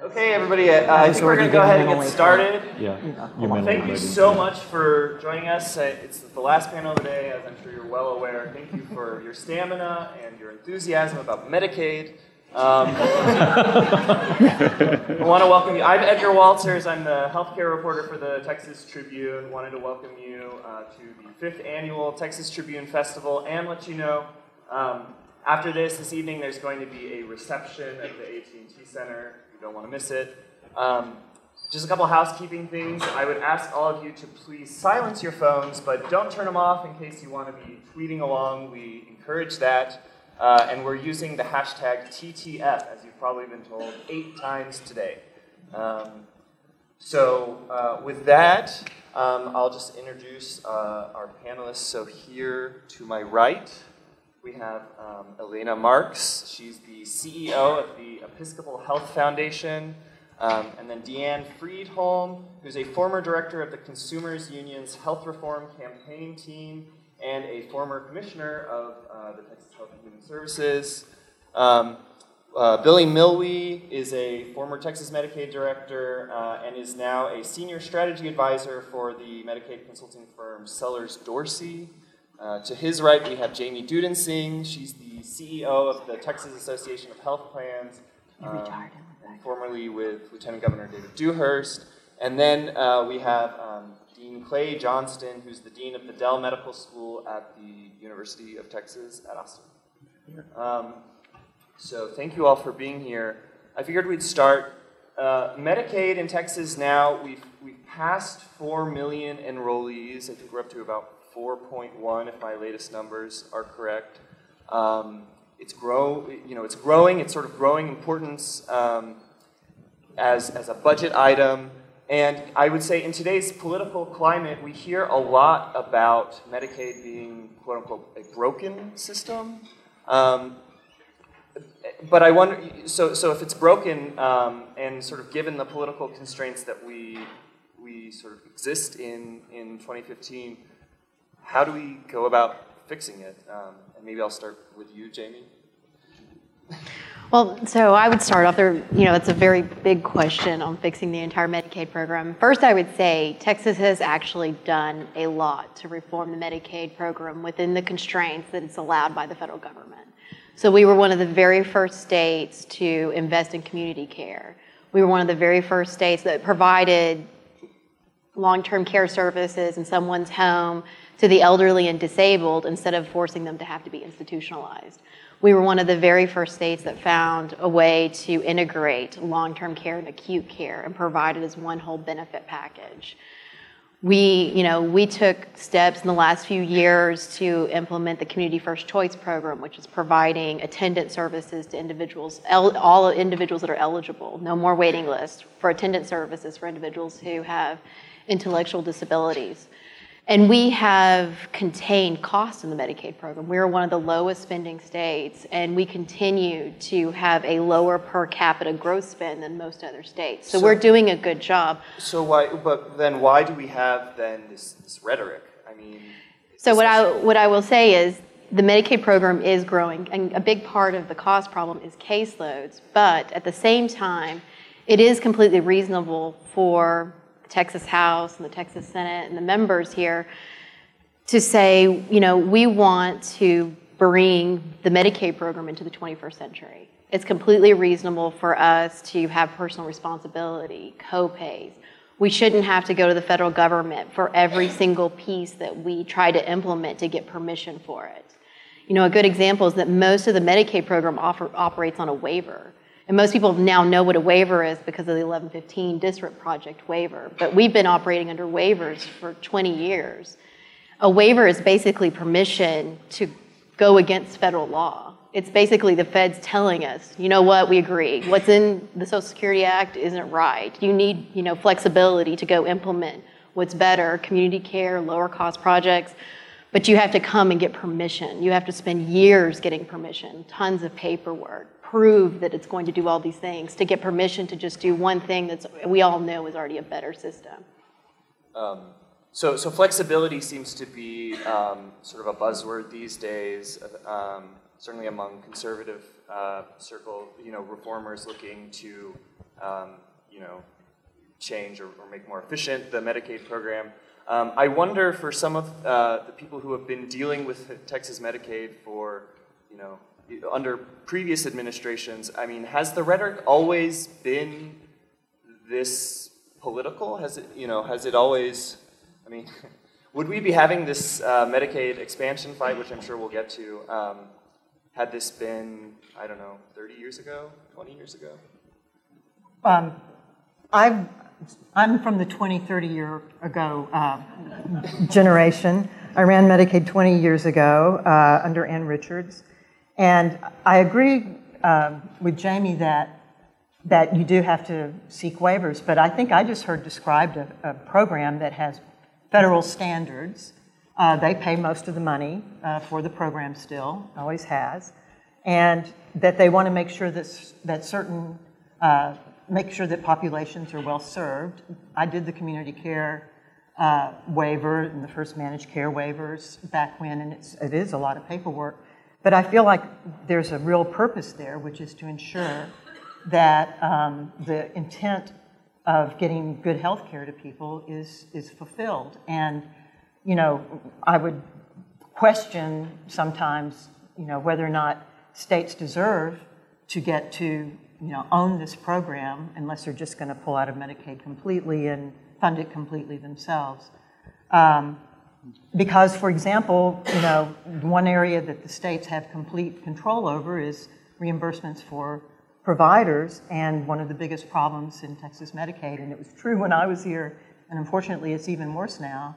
Okay, everybody, uh, I think we're going to go ahead and get started. Yeah. Thank you so much for joining us. Uh, It's the last panel of the day, as I'm sure you're well aware. Thank you for your stamina and your enthusiasm about Medicaid. Um, I want to welcome you. I'm Edgar Walters. I'm the healthcare reporter for the Texas Tribune. Wanted to welcome you uh, to the fifth annual Texas Tribune Festival and let you know um, after this, this evening, there's going to be a reception at the AT&T Center. Don't want to miss it. Um, just a couple housekeeping things. I would ask all of you to please silence your phones, but don't turn them off in case you want to be tweeting along. We encourage that. Uh, and we're using the hashtag TTF, as you've probably been told, eight times today. Um, so, uh, with that, um, I'll just introduce uh, our panelists. So, here to my right, we have um, Elena Marks. She's the CEO of the Episcopal Health Foundation. Um, and then DeAnn Friedholm, who's a former director of the Consumers Union's Health Reform Campaign Team and a former commissioner of uh, the Texas Health and Human Services. Um, uh, Billy Millwee is a former Texas Medicaid director uh, and is now a senior strategy advisor for the Medicaid consulting firm Sellers Dorsey. Uh, to his right, we have Jamie Dudensing. She's the CEO of the Texas Association of Health Plans, um, formerly with Lieutenant Governor David Dewhurst. And then uh, we have um, Dean Clay Johnston, who's the dean of the Dell Medical School at the University of Texas at Austin. Um, so thank you all for being here. I figured we'd start. Uh, Medicaid in Texas now, we've, we've passed 4 million enrollees. I think we're up to about 4.1 if my latest numbers are correct. Um, it's grow, you know, it's growing. It's sort of growing importance um, as, as a budget item. And I would say in today's political climate, we hear a lot about Medicaid being, quote unquote, a broken system. Um, but I wonder, so, so if it's broken um, and sort of given the political constraints that we, we sort of exist in in 2015, how do we go about fixing it? Um, and maybe I'll start with you, Jamie. Well, so I would start off there. You know, it's a very big question on fixing the entire Medicaid program. First, I would say Texas has actually done a lot to reform the Medicaid program within the constraints that it's allowed by the federal government. So we were one of the very first states to invest in community care. We were one of the very first states that provided long-term care services in someone's home to the elderly and disabled instead of forcing them to have to be institutionalized. We were one of the very first states that found a way to integrate long-term care and acute care and provide it as one whole benefit package. We, you know, we took steps in the last few years to implement the Community First Choice program, which is providing attendant services to individuals, all individuals that are eligible. No more waiting lists for attendant services for individuals who have intellectual disabilities. And we have contained costs in the Medicaid program. We're one of the lowest spending states, and we continue to have a lower per capita growth spend than most other states. So, so we're doing a good job. So why? But then, why do we have then this, this rhetoric? I mean. So what I what I will say is the Medicaid program is growing, and a big part of the cost problem is caseloads. But at the same time, it is completely reasonable for Texas House and the Texas Senate and the members here to say, you know, we want to bring the Medicaid program into the 21st century. It's completely reasonable for us to have personal responsibility, co-pays. We shouldn't have to go to the federal government for every single piece that we try to implement to get permission for it. You know, a good example is that most of the Medicaid program offer, operates on a waiver. And most people now know what a waiver is because of the 1115 DSRIP Project waiver. But we've been operating under waivers for 20 years. A waiver is basically permission to go against federal law. It's basically the feds telling us, you know what, we agree. What's in the Social Security Act isn't right. You need, you know, flexibility to go implement what's better, community care, lower cost projects. But you have to come and get permission. You have to spend years getting permission, tons of paperwork prove that it's going to do all these things to get permission to just do one thing that's we all know is already a better system. Um, so, so flexibility seems to be um, sort of a buzzword these days, um, certainly among conservative uh, circle, you know, reformers looking to um, you know, change or, or, make more efficient the Medicaid program. Um, I wonder for some of uh, the people who have been dealing with Texas Medicaid for, you know, under previous administrations, I mean, has the rhetoric always been this political? Has it, you know, has it always, I mean, would we be having this uh, Medicaid expansion fight, which I'm sure we'll get to, um, had this been, I don't know, 30 years ago, 20 years ago? Um, i am from the 20, 30 year ago uh, generation. I ran Medicaid 20 years ago uh, under Ann Richards. And I agree uh, with Jamie that, that you do have to seek waivers, but I think I just heard described a, a program that has federal standards. Uh, they pay most of the money uh, for the program still, always has, and that they want to make sure that, that certain, uh, make sure that populations are well served. I did the community care uh, waiver and the first managed care waivers back when, and it's, it is a lot of paperwork. But I feel like there's a real purpose there, which is to ensure that um, the intent of getting good health care to people is, is fulfilled. And, you know, I would question sometimes, you know, whether or not states deserve to get to, you know, own this program unless they're just going to pull out of Medicaid completely and fund it completely themselves. Um, because, for example, you know, one area that the states have complete control over is reimbursements for providers, and one of the biggest problems in Texas Medicaid, and it was true when I was here, and unfortunately it's even worse now,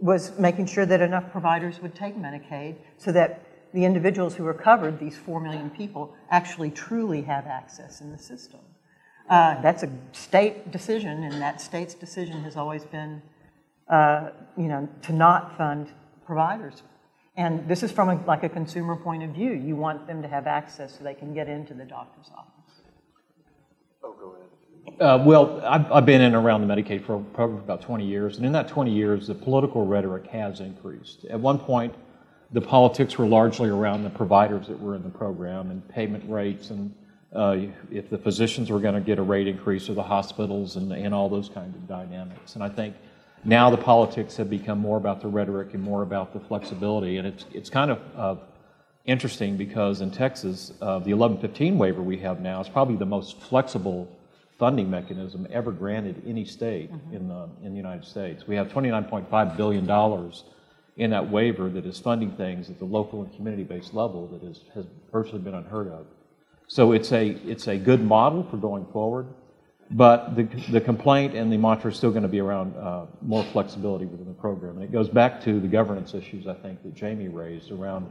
was making sure that enough providers would take Medicaid so that the individuals who are covered, these 4 million people, actually truly have access in the system. Uh, that's a state decision, and that state's decision has always been uh, you know, to not fund providers. And this is from a, like a consumer point of view. You want them to have access so they can get into the doctor's office. Oh, go ahead. Uh, well, I've, I've, been in and around the Medicaid program for about 20 years, and in that 20 years, the political rhetoric has increased. At one point, the politics were largely around the providers that were in the program and payment rates and uh, if the physicians were going to get a rate increase or the hospitals and, and all those kinds of dynamics. And I think now the politics have become more about the rhetoric and more about the flexibility. And it's, it's kind of uh, interesting because in Texas, uh, the 1115 waiver we have now is probably the most flexible funding mechanism ever granted any state mm-hmm. in, the, in the United States. We have $29.5 billion in that waiver that is funding things at the local and community based level that is, has virtually been unheard of. So it's a, it's a good model for going forward. But the, the complaint and the mantra is still going to be around uh, more flexibility within the program. And it goes back to the governance issues, I think, that Jamie raised around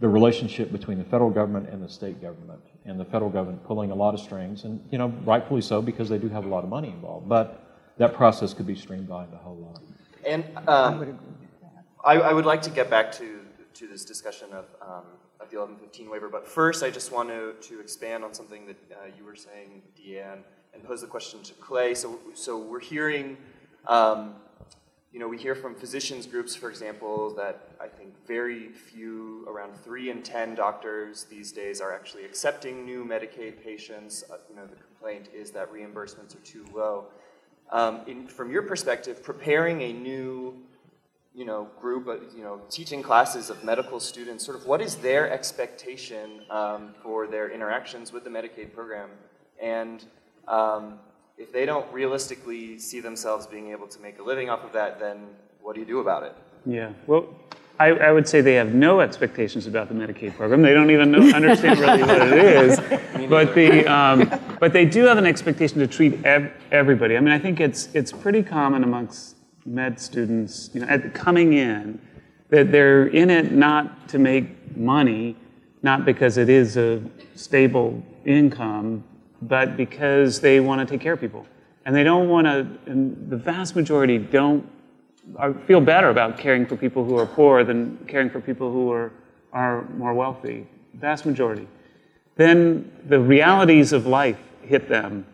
the relationship between the federal government and the state government, and the federal government pulling a lot of strings, and you know, rightfully so because they do have a lot of money involved. But that process could be streamlined a whole lot. And um, I, I, would like to get back to to this discussion of, um, of the 1115 waiver, but first I just want to, to expand on something that uh, you were saying, DeAnn and pose the question to Clay. So, so we're hearing, um, you know, we hear from physicians groups, for example, that I think very few, around three in ten doctors these days are actually accepting new Medicaid patients. Uh, you know, the complaint is that reimbursements are too low. Um, in, from your perspective, preparing a new you know, group, you know, teaching classes of medical students, sort of what is their expectation um, for their interactions with the Medicaid program? And um, if they don't realistically see themselves being able to make a living off of that, then what do you do about it? Yeah, well, I, I would say they have no expectations about the Medicaid program. They don't even know, understand really what it is. but, the, um, but they do have an expectation to treat ev- everybody. I mean, I think it's, it's pretty common amongst med students, you know, at, coming in, that they're in it not to make money, not because it is a stable income, but because they want to take care of people. And they don't want to, and the vast majority don't feel better about caring for people who are poor than caring for people who are, are more wealthy. Vast majority. Then the realities of life hit them.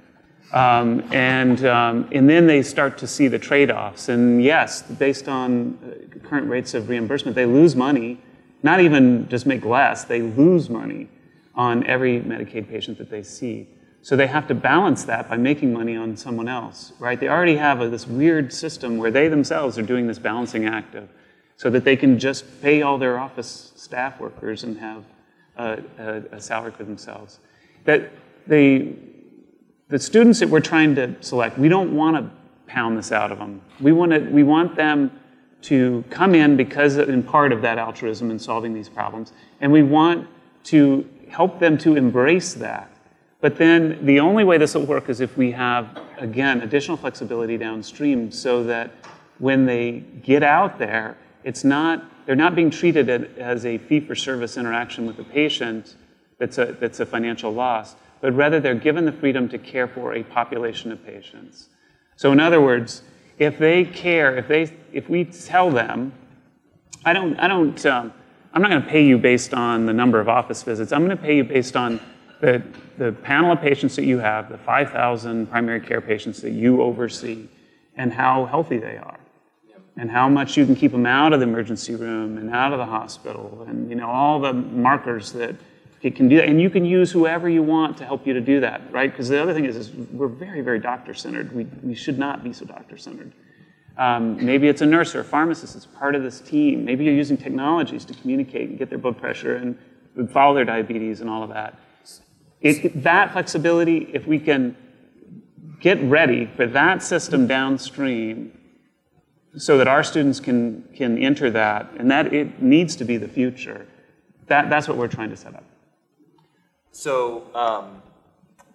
Um, and, um, and then they start to see the trade offs. And yes, based on uh, current rates of reimbursement, they lose money, not even just make less, they lose money on every Medicaid patient that they see. So they have to balance that by making money on someone else, right? They already have a, this weird system where they themselves are doing this balancing act of, so that they can just pay all their office staff workers and have a, a, salary for themselves. That the, the students that we're trying to select, we don't want to pound this out of them. We want, to, we want them to come in because in part of that altruism in solving these problems, and we want to help them to embrace that but then the only way this will work is if we have, again, additional flexibility downstream so that when they get out there, it's not, they're not being treated as a fee for service interaction with the patient that's a, that's a financial loss, but rather they're given the freedom to care for a population of patients. So, in other words, if they care, if, they, if we tell them, I don't, I don't, um, I'm not going to pay you based on the number of office visits, I'm going to pay you based on the, the panel of patients that you have, the 5,000 primary care patients that you oversee, and how healthy they are, and how much you can keep them out of the emergency room and out of the hospital, and you know all the markers that it can do that. And you can use whoever you want to help you to do that, right? Because the other thing is, is we're very, very doctor-centered. We, we should not be so doctor-centered. Um, maybe it's a nurse or a pharmacist that's part of this team. Maybe you're using technologies to communicate and get their blood pressure and follow their diabetes and all of that. It, that flexibility, if we can get ready for that system downstream so that our students can, can enter that, and that it needs to be the future, that, that's what we're trying to set up. So, um,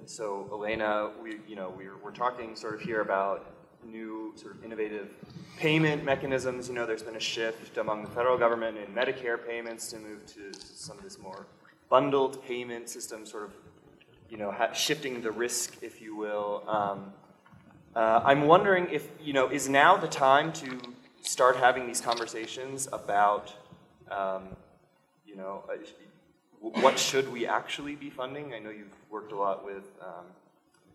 so Elena, we, you know, we're, we're talking sort of here about new sort of innovative payment mechanisms. You know, there's been a shift among the federal government in Medicare payments to move to some of this more bundled payment system, sort of you know, ha- shifting the risk, if you will. Um, uh, I'm wondering if, you know, is now the time to start having these conversations about, um, you know, uh, what should we actually be funding? I know you've worked a lot with, um,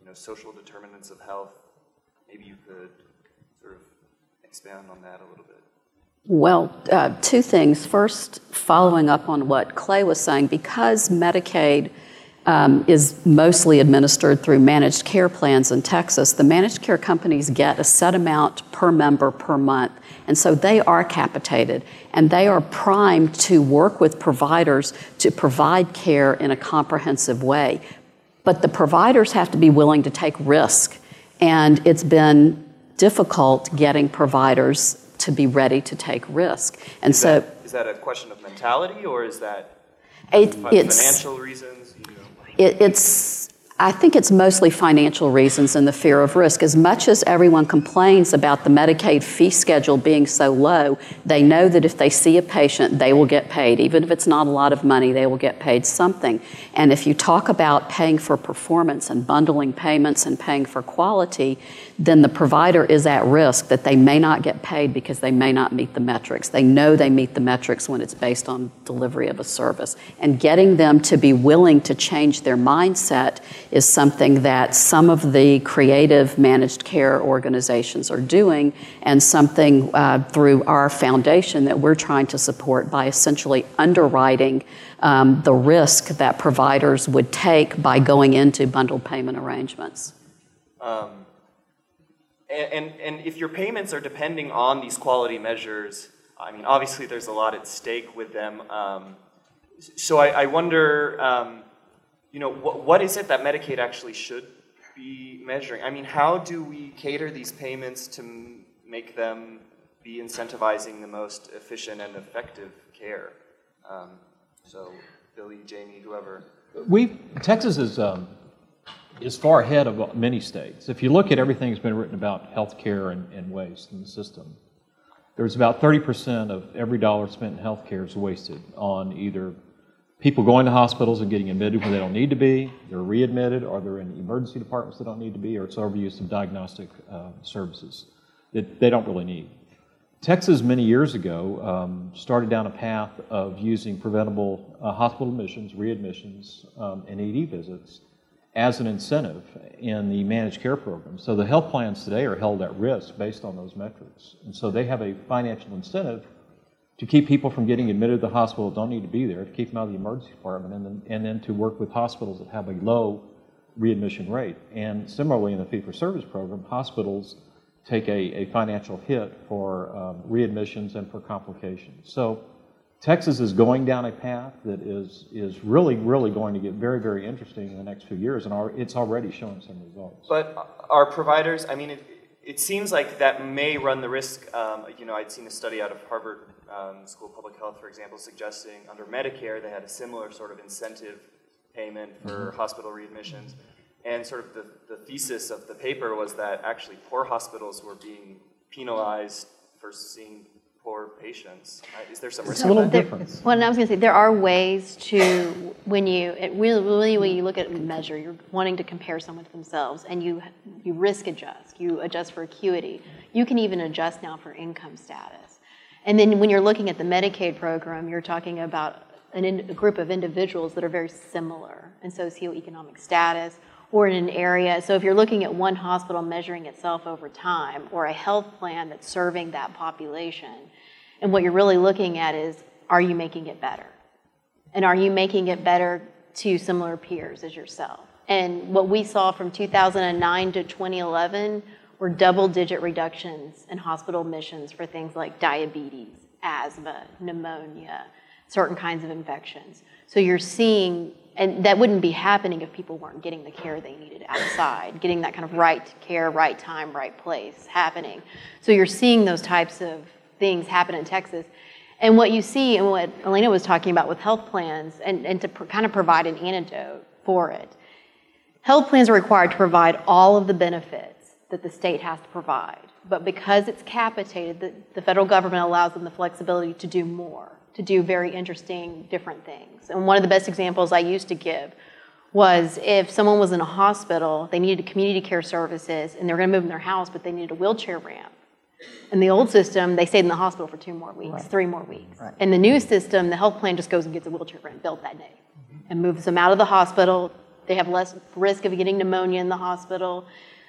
you know, social determinants of health. Maybe you could sort of expand on that a little bit. Well, uh, two things. First, following up on what Clay was saying, because Medicaid um, is mostly administered through managed care plans in Texas. The managed care companies get a set amount per member per month, and so they are capitated and they are primed to work with providers to provide care in a comprehensive way. But the providers have to be willing to take risk, and it's been difficult getting providers to be ready to take risk. And is so, that, is that a question of mentality, or is that it, financial reasons? It, it's I think it's mostly financial reasons and the fear of risk. As much as everyone complains about the Medicaid fee schedule being so low, they know that if they see a patient, they will get paid. Even if it's not a lot of money, they will get paid something. And if you talk about paying for performance and bundling payments and paying for quality, then the provider is at risk that they may not get paid because they may not meet the metrics. They know they meet the metrics when it's based on delivery of a service. And getting them to be willing to change their mindset is something that some of the creative managed care organizations are doing, and something uh, through our foundation that we're trying to support by essentially underwriting um, the risk that providers would take by going into bundled payment arrangements. Um and, and, if your payments are depending on these quality measures, I mean, obviously there's a lot at stake with them. Um, so I, I wonder, um, you know, what, what is it that Medicaid actually should be measuring? I mean, how do we cater these payments to make them be incentivizing the most efficient and effective care? Um, so, Billy, Jamie, whoever. We Texas is um, is far ahead of many states. If you look at everything that's been written about healthcare and, and waste in the system, there's about 30% of every dollar spent in healthcare is wasted on either people going to hospitals and getting admitted when they don't need to be, they're readmitted, or they're in emergency departments that don't need to be, or it's overuse of diagnostic uh, services that they don't really need. Texas, many years ago, um, started down a path of using preventable uh, hospital admissions, readmissions, um, and ED visits as an incentive in the managed care program. So the health plans today are held at risk based on those metrics. And so they have a financial incentive to keep people from getting admitted to the hospital don't need to be there, to keep them out of the emergency department, and then, and then to work with hospitals that have a low readmission rate. And similarly, in the fee-for-service program, hospitals take a, a financial hit for um, readmissions and for complications. So Texas is going down a path that is, is really, really going to get very, very interesting in the next few years, and it's already showing some results. But our providers, I mean, it, it seems like that may run the risk. Um, you know, I'd seen a study out of Harvard um, School of Public Health, for example, suggesting under Medicare they had a similar sort of incentive payment for Mm-hmm. hospital readmissions. And sort of the, the thesis of the paper was that actually poor hospitals were being penalized for seeing poor patients. Uh, Is there some risk It's a of that? different. Well, and I was going to say there are ways to when you it really, really when you look at measure, you're wanting to compare someone to themselves, and you you risk adjust, you adjust for acuity. You can even adjust now for income status, and then when you're looking at the Medicaid program, you're talking about an in, a group of individuals that are very similar in socioeconomic status or in an area. So if you're looking at one hospital measuring itself over time, or a health plan that's serving that population. And what you're really looking at is are you making it better? And are you making it better to similar peers as yourself? And what we saw from 2009 to 2011 were double digit reductions in hospital admissions for things like diabetes, asthma, pneumonia, certain kinds of infections. So you're seeing, and that wouldn't be happening if people weren't getting the care they needed outside, getting that kind of right care, right time, right place happening. So you're seeing those types of things happen in Texas. And what you see, and what Elena was talking about with health plans, and, and to pr- kind of provide an antidote for it, health plans are required to provide all of the benefits that the state has to provide. But because it's capitated, the, the federal government allows them the flexibility to do more, to do very interesting, different things. And one of the best examples I used to give was if someone was in a hospital, they needed community care services, and they were going to move in their house, but they needed a wheelchair ramp. In the old system, they stayed in the hospital for two more weeks, three more weeks. In the new system, the health plan just goes and gets a wheelchair ramp built that day and moves them out of the hospital. They have less risk of getting pneumonia in the hospital,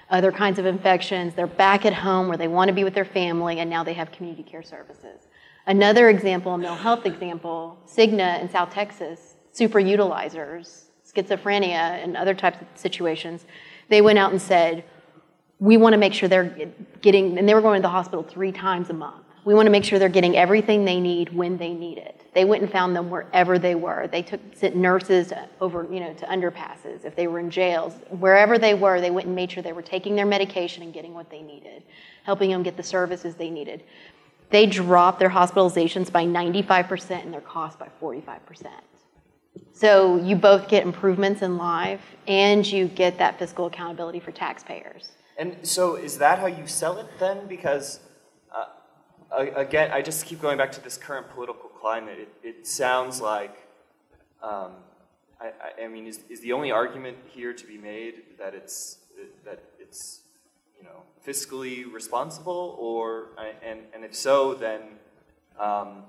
other kinds of infections. They're back at home where they want to be with their family, and now they have community care services. Another example, a mental health example, Cigna in South Texas, super utilizers, schizophrenia, and other types of situations, they went out and said, we want to make sure they're getting, and they were going to the hospital three times a month. We want to make sure they're getting everything they need when they need it. They went and found them wherever they were. They took sent nurses over, you know, to underpasses. If they were in jails, wherever they were, they went and made sure they were taking their medication and getting what they needed, helping them get the services they needed. They dropped their hospitalizations by 95% and their costs by 45%. So you both get improvements in life and you get that fiscal accountability for taxpayers. And so, is that how you sell it then? Because, again, I just keep going back to this current political climate. It, it sounds like, um, I, I, mean, is, is the only argument here to be made that it's that it's you know fiscally responsible, or and and if so, then um,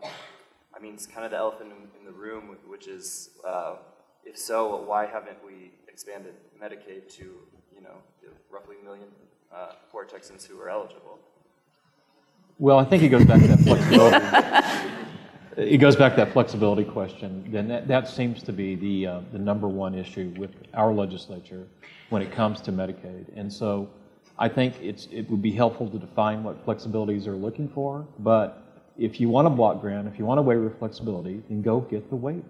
I mean, it's kind of the elephant in, in the room, which is, uh, if so, why haven't we expanded Medicaid to, you know, roughly a million uh, poor Texans who are eligible? Well, I think it goes back to that flexibility. it goes back to that flexibility question. Then that, that seems to be the, uh, the number one issue with our legislature when it comes to Medicaid. And so I think it's, it would be helpful to define what flexibilities are looking for. But if you want a block grant, if you want a waiver of flexibility, then go get the waiver.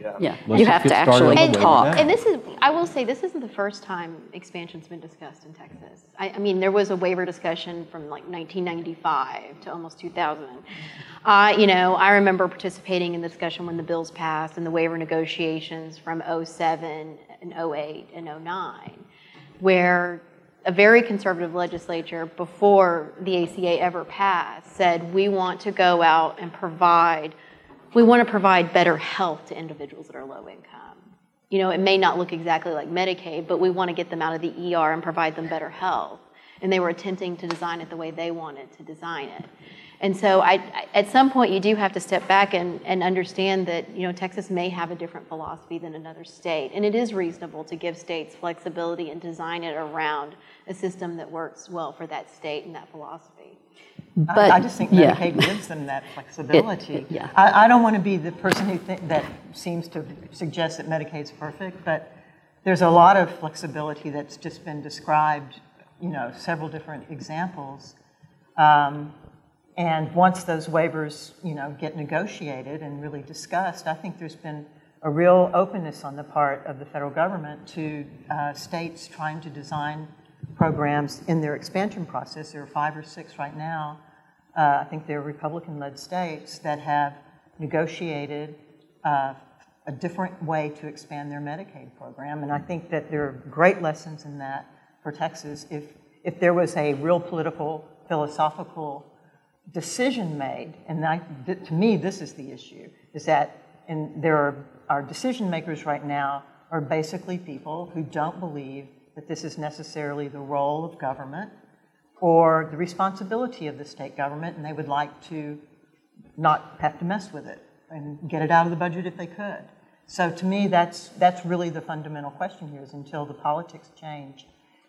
Yeah. Yeah, Let's you have to actually the waiver talk. And this is, I will say, this isn't the first time expansion's been discussed in Texas. I, I mean, there was a waiver discussion from like 1995 to almost 2000. Uh, you know, I remember participating in the discussion when the bills passed and the waiver negotiations from 07 and 08 and 09, where a very conservative legislature before the ACA ever passed said we want to go out and provide we want to provide better health to individuals that are low income. You know, it may not look exactly like Medicaid, but we want to get them out of the ER and provide them better health. And they were attempting to design it the way they wanted to design it. And so I, at some point you do have to step back and, and understand that, you know, Texas may have a different philosophy than another state. And it is reasonable to give states flexibility and design it around a system that works well for that state and that philosophy. But I, I just think yeah. Medicaid gives them that flexibility. it- yeah. I, I don't want to be the person who think, that seems to suggest that Medicaid's perfect, but there's a lot of flexibility that's just been described, you know, several different examples. Um, and once those waivers, you know, get negotiated and really discussed, I think there's been a real openness on the part of the federal government to uh, states trying to design programs in their expansion process. There are five or six right now. Uh, I think they're Republican-led states that have negotiated uh, a different way to expand their Medicaid program, and I think that there are great lessons in that for Texas. If if there was a real political, philosophical decision made, and I, to me, this is the issue, is that and there are, our decision makers right now are basically people who don't believe that this is necessarily the role of government or the responsibility of the state government, and they would like to not have to mess with it and get it out of the budget if they could. So to me, that's, that's really the fundamental question here is until the politics change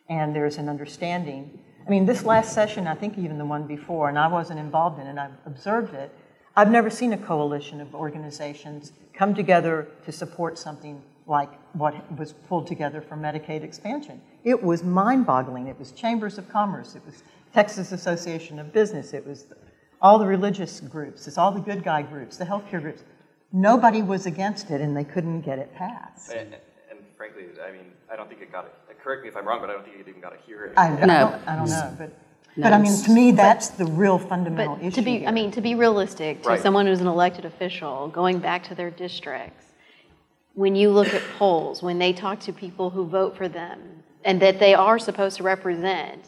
and there's an understanding. I mean, this last session, I think even the one before, and I wasn't involved in it, I've observed it, I've never seen a coalition of organizations come together to support something like what was pulled together for Medicaid expansion. It was mind boggling. It was chambers of commerce, it was Texas Association of Business, it was all the religious groups, it's all the good guy groups, the healthcare groups. Nobody was against it and they couldn't get it passed. And, and frankly, I mean, I don't think it got it. Correct me if I'm wrong, but I don't think it even got a hearing. I, I, don't, I don't know, but, but I mean, to me, that's the real fundamental But issue. to be, I mean, to be realistic, to Right. someone who's an elected official, going back to their districts, when you look at polls, when they talk to people who vote for them and that they are supposed to represent,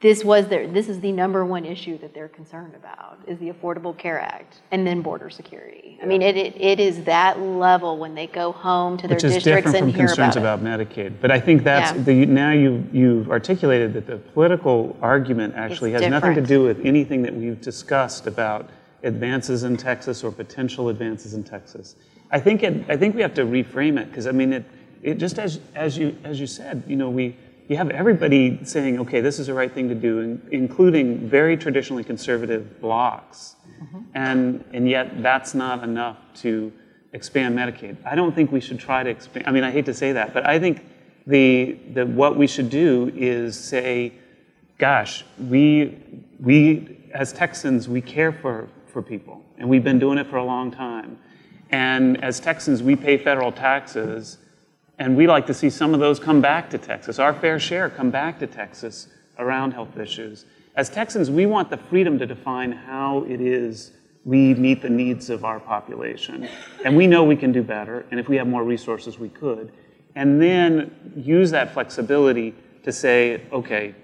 this was their, this is the number one issue that they're concerned about, is the Affordable Care Act and then border security. I mean, it, it, it is that level when they go home to their Which is districts different and from hear concerns about Medicaid. But I think that's, Yeah. the, now you, you've articulated that the political argument actually It's has nothing to do with anything that we've discussed about advances in Texas or potential advances in Texas. I think, it, I think we have to reframe it, because I mean, it, it just as, as, you, as you said, you know, we, you have everybody saying, okay, this is the right thing to do, in- including very traditionally conservative blocks. Mm-hmm. And, and yet that's not enough to expand Medicaid. I don't think we should try to expand, I mean, I hate to say that, but I think the, the, what we should do is say, gosh, we, we as Texans, we care for, for people, and we've been doing it for a long time. And as Texans, we pay federal taxes, and we like to see some of those come back to Texas, our fair share come back to Texas around health issues. As Texans, we want the freedom to define how it is we meet the needs of our population. And we know we can do better, and if we have more resources, we could. And then use that flexibility to say, okay,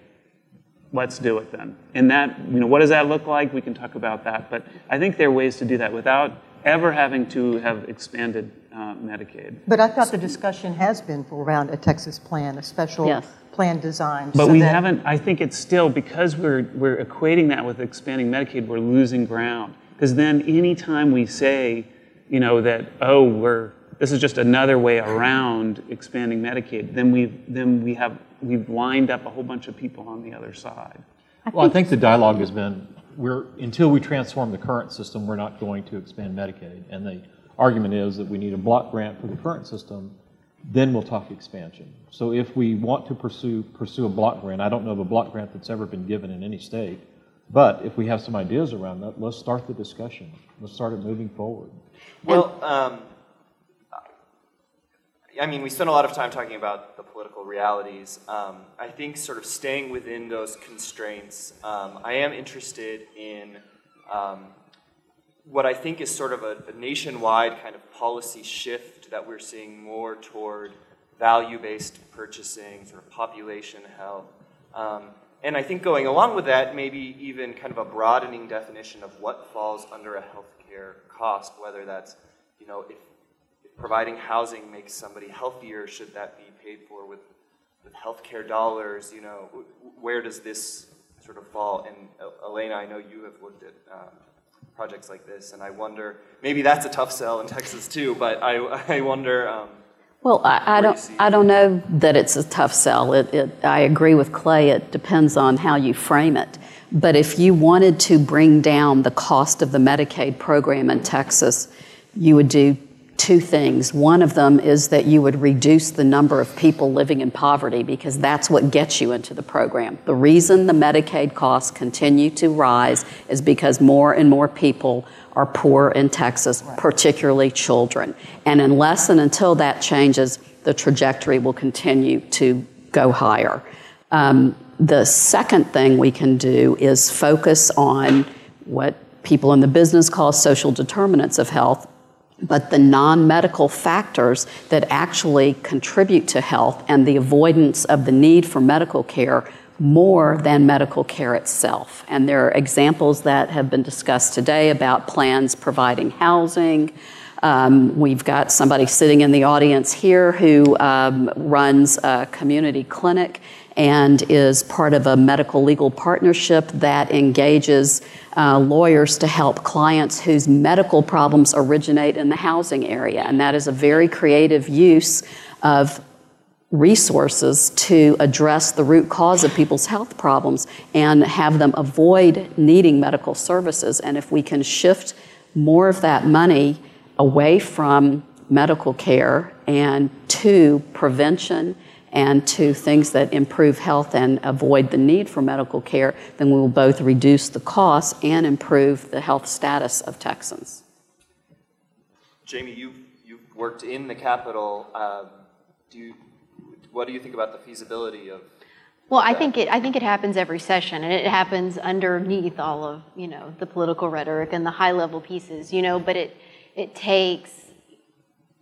let's do it then. And that, you know, what does that look like? We can talk about that. But I think there are ways to do that without ever having to have expanded uh, Medicaid. But I thought the discussion has been for around a Texas plan, a special Yes. plan designed. But so we that- haven't, I think it's still, because we're, we're equating that with expanding Medicaid, we're losing ground. Because then any time we say, you know, that, oh, we're, this is just another way around expanding Medicaid, then we've, then we have, we've lined up a whole bunch of people on the other side. Well, I think the dialogue has been, we're, until we transform the current system, we're not going to expand Medicaid. And the argument is that we need a block grant for the current system, then we'll talk expansion. So if we want to pursue, pursue a block grant, I don't know of a block grant that's ever been given in any state, but if we have some ideas around that, let's start the discussion. Let's start it moving forward. Well, um, I mean, we spent a lot of time talking about the political realities. Um, I think sort of staying within those constraints, um, I am interested in um, what I think is sort of a, a nationwide kind of policy shift that we're seeing more toward value-based purchasing, sort of population health. Um, and I think going along with that, maybe even kind of a broadening definition of what falls under a healthcare cost, whether that's, you know, if, if providing housing makes somebody healthier, should that be paid for with, with healthcare dollars? You know, where does this sort of fall? And uh, Elena, I know you have looked at um, projects like this, and I wonder, maybe that's a tough sell in Texas too, but I, I wonder, um, Well, I, I don't, I don't know that it's a tough sell. It, it, I agree with Clay. It depends on how you frame it. But if you wanted to bring down the cost of the Medicaid program in Texas, you would do two things. One of them is that you would reduce the number of people living in poverty because that's what gets you into the program. The reason the Medicaid costs continue to rise is because more and more people are poor in Texas, particularly children. And unless and until that changes, the trajectory will continue to go higher. Um, the second thing we can do is focus on what people in the business call social determinants of health, but the non medical factors that actually contribute to health and the avoidance of the need for medical care more than medical care itself. And there are examples that have been discussed today about plans providing housing. Um, we've got somebody sitting in the audience here who um, runs a community clinic and is part of a medical legal partnership that engages uh, lawyers to help clients whose medical problems originate in the housing area. And that is a very creative use of resources to address the root cause of people's health problems and have them avoid needing medical services. And if we can shift more of that money away from medical care and to prevention and to things that improve health and avoid the need for medical care, then we will both reduce the costs and improve the health status of Texans. Jamie, you've, you've worked in the Capitol. Um, do you, what do you think about the feasibility of? Well, I think it. I think it happens every session, and it happens underneath all of you know the political rhetoric and the high level pieces. You know, but it it takes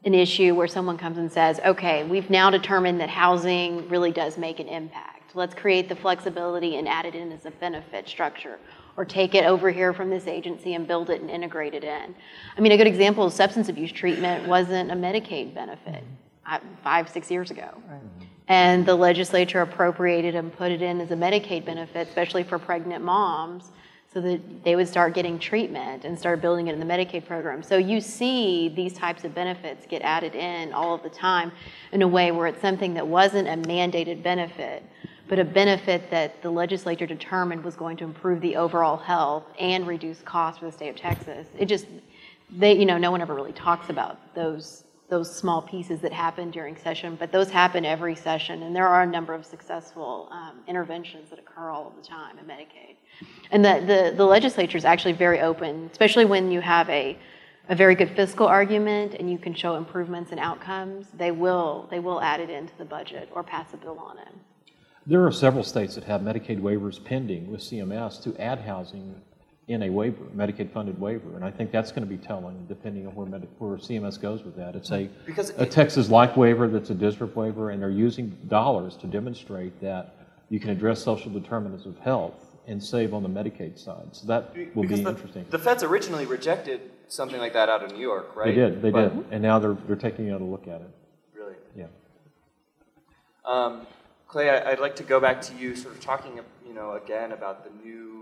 an issue where someone comes and says, okay, we've now determined that housing really does make an impact. Let's create the flexibility and add it in as a benefit structure. Or take it over here from this agency and build it and integrate it in. I mean, a good example of substance abuse treatment wasn't a Medicaid benefit uh, five, six years ago. Right. And the legislature appropriated and put it in as a Medicaid benefit, especially for pregnant moms so that they would start getting treatment and start building it in the Medicaid program. So you see these types of benefits get added in all of the time in a way where it's something that wasn't a mandated benefit, but a benefit that the legislature determined was going to improve the overall health and reduce costs for the state of Texas. It just they you know no one ever really talks about those those small pieces that happen during session, but those happen every session, and there are a number of successful um, interventions that occur all the time in Medicaid. And the, the, the legislature is actually very open, especially when you have a, a very good fiscal argument and you can show improvements and outcomes, they will, they will add it into the budget or pass a bill on it. There are several states that have Medicaid waivers pending with CMS to add housing in a waiver, Medicaid funded waiver. And I think that's going to be telling depending on where, Medi- where CMS goes with that. It's a, because a Texas like waiver that's a DSRIP waiver, and they're using dollars to demonstrate that you can address social determinants of health and save on the Medicaid side. So that will be the, interesting. The feds originally rejected something like that out of New York, right? They did, they but, did. And now they're, they're taking another look at it. Really? Yeah. Um, Clay, I, would like to go back to you, sort of talking, you know, again about the new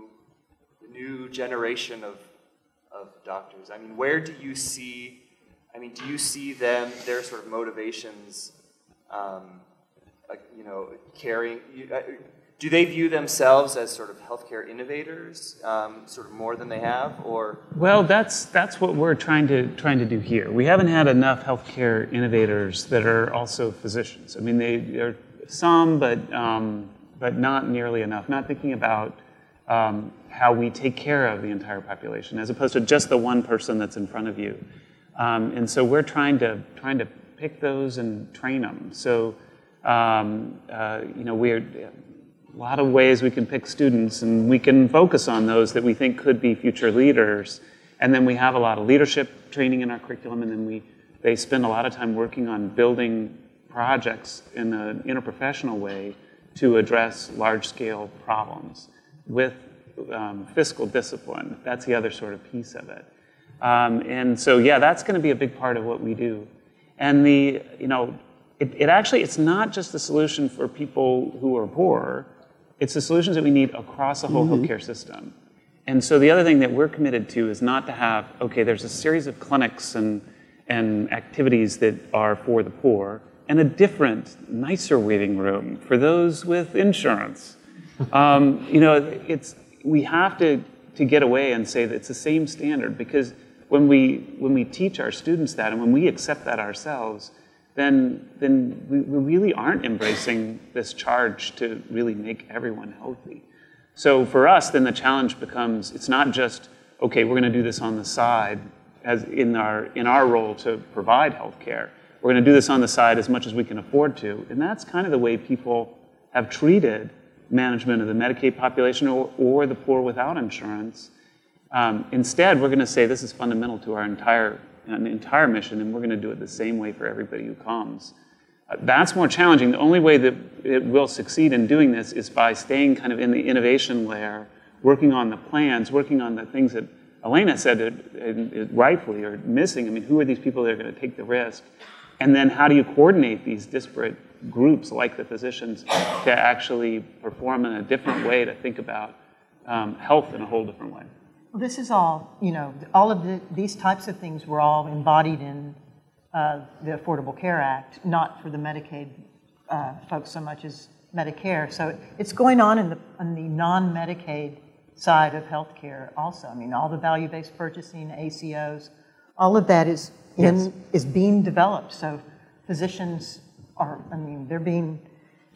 new generation of, of doctors? I mean, where do you see, I mean, do you see them, their sort of motivations, um, you know, carrying, uh, do they view themselves as sort of healthcare innovators, um, sort of more than they have, or? Well, that's that's what we're trying to trying to do here. We haven't had enough healthcare innovators that are also physicians. I mean, they are some, but um, but not nearly enough. Not thinking about um, how we take care of the entire population, as opposed to just the one person that's in front of you. Um, and so we're trying to trying to pick those and train them. So um, uh, you know, we're a lot of ways we can pick students, and we can focus on those that we think could be future leaders. And then we have a lot of leadership training in our curriculum, and then we they spend a lot of time working on building projects in an interprofessional way to address large-scale problems with um, fiscal discipline. That's the other sort of piece of it. Um, and so, yeah, that's going to be a big part of what we do. And the, you know, it, it actually, it's not just the solution for people who are poor, it's the solutions that we need across the whole mm-hmm. healthcare system. And so the other thing that we're committed to is not to have, okay, there's a series of clinics and, and activities that are for the poor, and a different, nicer waiting room for those with insurance. Um, you know, it's, we have to, to get away and say that it's the same standard because when we, when we teach our students that and when we accept that ourselves, then, then we, we really aren't embracing this charge to really make everyone healthy. So for us, then the challenge becomes it's not just, okay, we're going to do this on the side as in our, in our role to provide health care. We're going to do this on the side as much as we can afford to. And that's kind of the way people have treated management of the Medicaid population or, or the poor without insurance. Um, instead, we're going to say this is fundamental to our entire, entire mission, and we're going to do it the same way for everybody who comes. Uh, that's more challenging. The only way that it will succeed in doing this is by staying kind of in the innovation layer, working on the plans, working on the things that Elena said it, rightfully are missing. I mean, who are these people that are going to take the risk? And then how do you coordinate these disparate groups like the physicians to actually perform in a different way to think about um, health in a whole different way? Well, this is all, you know, all of the, these types of things were all embodied in uh, the Affordable Care Act, not for the Medicaid uh, folks so much as Medicare. So it's going on in the, on the non Medicaid side of healthcare also. I mean, all the value based purchasing, ACOs, all of that is, in, yes. is being developed. So physicians are, I mean, they're being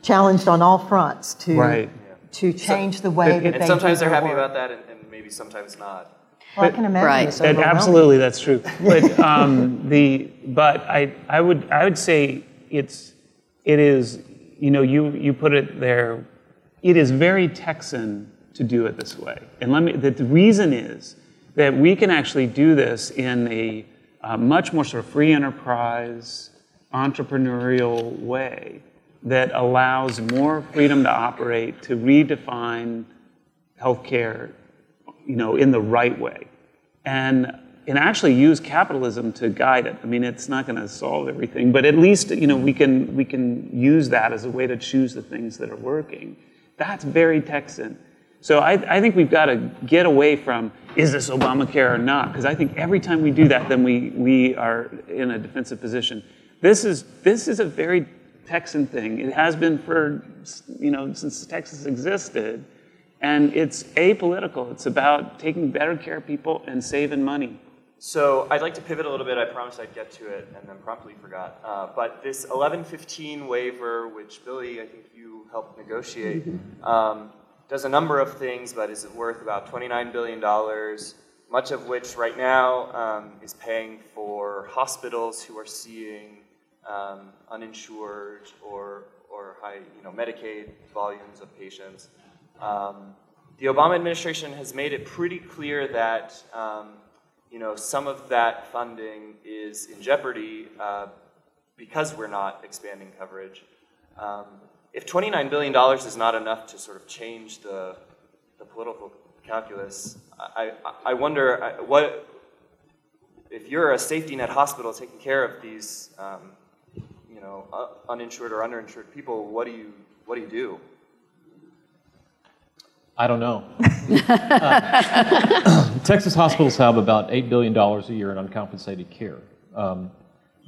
challenged on all fronts to, right. to change so, the way that and they And sometimes they're happy work. about that, and, and, maybe sometimes not. Well, I can imagine right. it's that, absolutely, that's true. But um, the but I I would I would say it's it is you know you you put it there. It is very Texan to do it this way, and let me. The, the reason is that we can actually do this in a uh, much more sort of free enterprise, entrepreneurial way that allows more freedom to operate, to redefine healthcare, you know, in the right way, and and actually use capitalism to guide it. I mean, it's not going to solve everything, but at least you know we can we can use that as a way to choose the things that are working. That's very Texan. So I, I think we've got to get away from is this Obamacare or not? Because I think every time we do that, then we, we are in a defensive position. This is, this is a very Texan thing. It has been for, you know, since Texas existed. And it's apolitical. It's about taking better care of people and saving money. So I'd like to pivot a little bit. I promised I'd get to it and then promptly forgot. Uh, but this 1115 waiver, which Billy, I think you helped negotiate, mm-hmm. um, does a number of things, but is worth about $29 billion, much of which right now um, is paying for hospitals who are seeing um, uninsured or, or high, you know, Medicaid volumes of patients. Um, the Obama administration has made it pretty clear that um, you know, some of that funding is in jeopardy uh, because we're not expanding coverage. Um, if $29 billion is not enough to sort of change the, the political calculus, I, I, I wonder what, if you're a safety net hospital taking care of these, um, you know, uh, uninsured or underinsured people, what do you, what do you do? I don't know. uh, Texas hospitals have about $8 billion a year in uncompensated care. Um,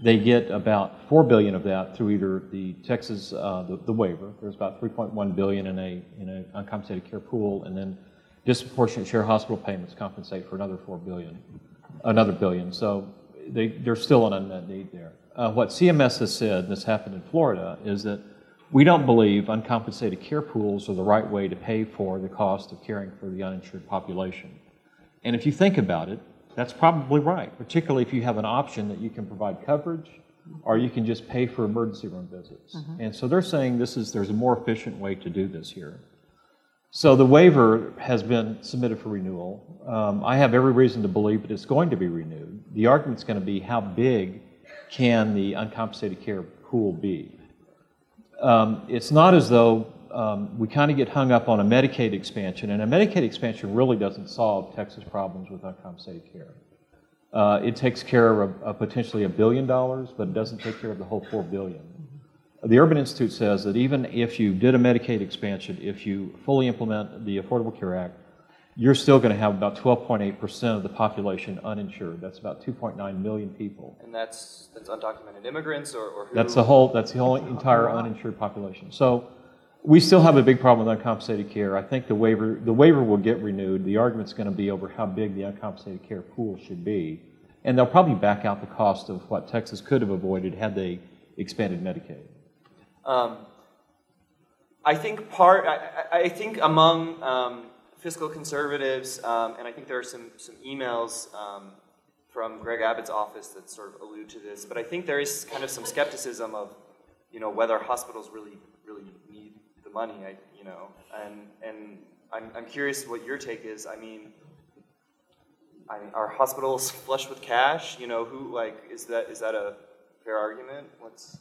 they get about four billion of that through either the Texas uh, the, the, waiver. There's about 3.1 billion in a in an uncompensated care pool, and then disproportionate share hospital payments compensate for another four billion, another billion. So they, there's still an unmet need there. Uh, what CMS has said, and this happened in Florida, is that we don't believe uncompensated care pools are the right way to pay for the cost of caring for the uninsured population. And if you think about it, that's probably right, particularly if you have an option that you can provide coverage or you can just pay for emergency room visits. Mm-hmm. And so they're saying this is there's a more efficient way to do this here. So the waiver has been submitted for renewal. Um, I have every reason to believe that it's going to be renewed. The argument's going to be how big can the uncompensated care pool be? Um, it's not as though um, we kind of get hung up on a Medicaid expansion, and a Medicaid expansion really doesn't solve Texas problems with uncompensated care. Uh, it takes care of, potentially a billion dollars, but it doesn't take care of the whole four billion. The Urban Institute says that even if you did a Medicaid expansion, if you fully implement the Affordable Care Act, you're still going to have about 12.8% of the population uninsured. That's about 2.9 million people. And that's that's undocumented immigrants or, or That's the whole that's the whole entire uninsured population. So we still have a big problem with uncompensated care. I think the waiver, the waiver will get renewed. The argument's going to be over how big the uncompensated care pool should be. And they'll probably back out the cost of what Texas could have avoided had they expanded Medicaid. Um, I think part, I, I think among um, fiscal conservatives, um, and I think there are some, some emails um, from Greg Abbott's office that sort of allude to this, but I think there is kind of some skepticism of, you know, whether hospitals really, really need the money, I, you know, and, and I'm, I'm curious what your take is. I mean, I mean, are hospitals flush with cash? You know, who, like, is that, is that a fair argument? What's...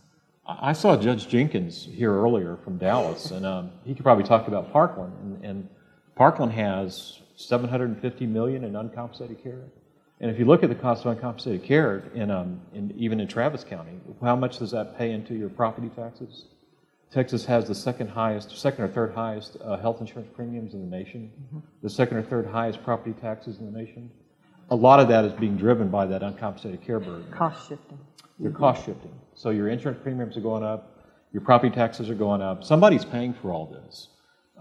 I saw Judge Jenkins here earlier from Dallas, and um, he could probably talk about Parkland. And, and, Parkland has 750 million in uncompensated care. And if you look at the cost of uncompensated care, in, um, in, even in Travis County, how much does that pay into your property taxes? Texas has the second highest, second or third highest uh, health insurance premiums in the nation, mm-hmm. the second or third highest property taxes in the nation. A lot of that is being driven by that uncompensated care burden. Cost shifting. You're mm-hmm. cost shifting. So your insurance premiums are going up, your property taxes are going up. Somebody's paying for all this.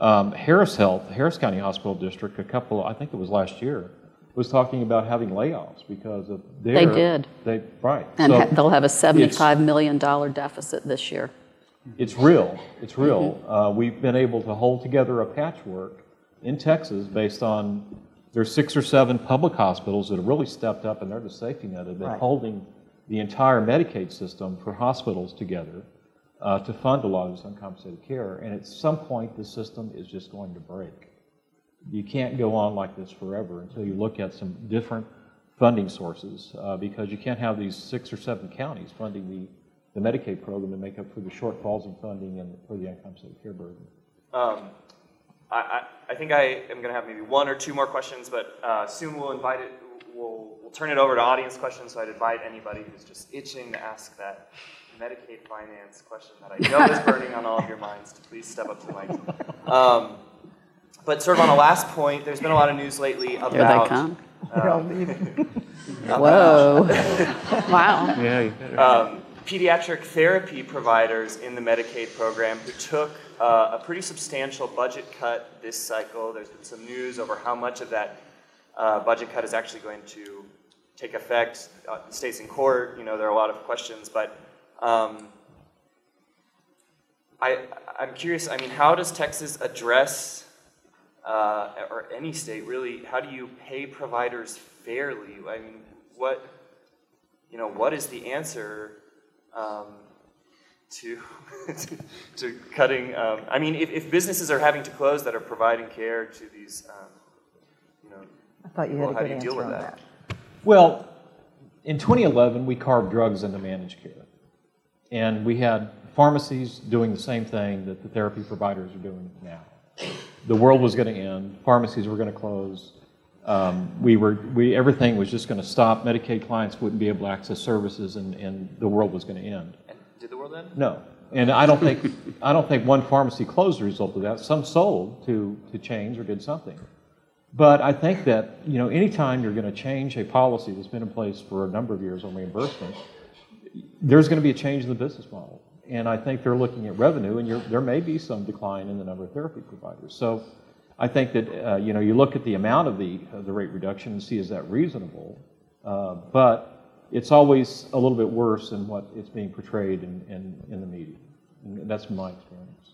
Um, Harris Health, Harris County Hospital District, a couple, I think it was last year, was talking about having layoffs because of their. They did. They right. And so ha- they'll have a seventy-five million dollar deficit this year. It's real. It's real. Mm-hmm. Uh, we've been able to hold together a patchwork in Texas based on there's six or seven public hospitals that have really stepped up and they're the safety net have been right. holding the entire Medicaid system for hospitals together uh, to fund a lot of this uncompensated care. And at some point, the system is just going to break. You can't go on like this forever until you look at some different funding sources uh, because you can't have these six or seven counties funding the, the Medicaid program to make up for the shortfalls in funding and for the uncompensated care burden. Um, I, I, think I am going to have maybe one or two more questions, but uh, soon we'll invite it, we'll, we'll turn it over to audience questions. So I'd invite anybody who's just itching to ask that Medicaid finance question that I know is burning on all of your minds to please step up to the mic. Um, but sort of on the last point, there's been a lot of news lately about. Here they come. Uh, Whoa! wow. Yeah. Um, pediatric therapy providers in the Medicaid program who took uh, a pretty substantial budget cut this cycle. There's been some news over how much of that uh, budget cut is actually going to take effect. Uh, the state's in court. You know, there are a lot of questions, but um, I, I'm curious. I mean, how does Texas address, uh, or any state really? How do you pay providers fairly? I mean, what, you know, what is the answer um, to, to, to cutting? Um, I mean, if, if businesses are having to close that are providing care to these, um, you know, I thought you had well, a good answer on that? that? Well, in 2011, we carved drugs into managed care. And we had pharmacies doing the same thing that the therapy providers are doing now. The world was going to end, pharmacies were going to close. Um, we were, we, everything was just going to stop. Medicaid clients wouldn't be able to access services, and, and the world was going to end. And did the world end? No, and I don't think I don't think one pharmacy closed as a result of that. Some sold to to change or did something. But I think that you know, anytime you're going to change a policy that's been in place for a number of years on reimbursement, there's going to be a change in the business model. And I think they're looking at revenue, and there may be some decline in the number of therapy providers. So I think that uh, you know you look at the amount of the the rate reduction and see is that reasonable, uh, but it's always a little bit worse than what it's being portrayed in, in, in the media. And that's my experience.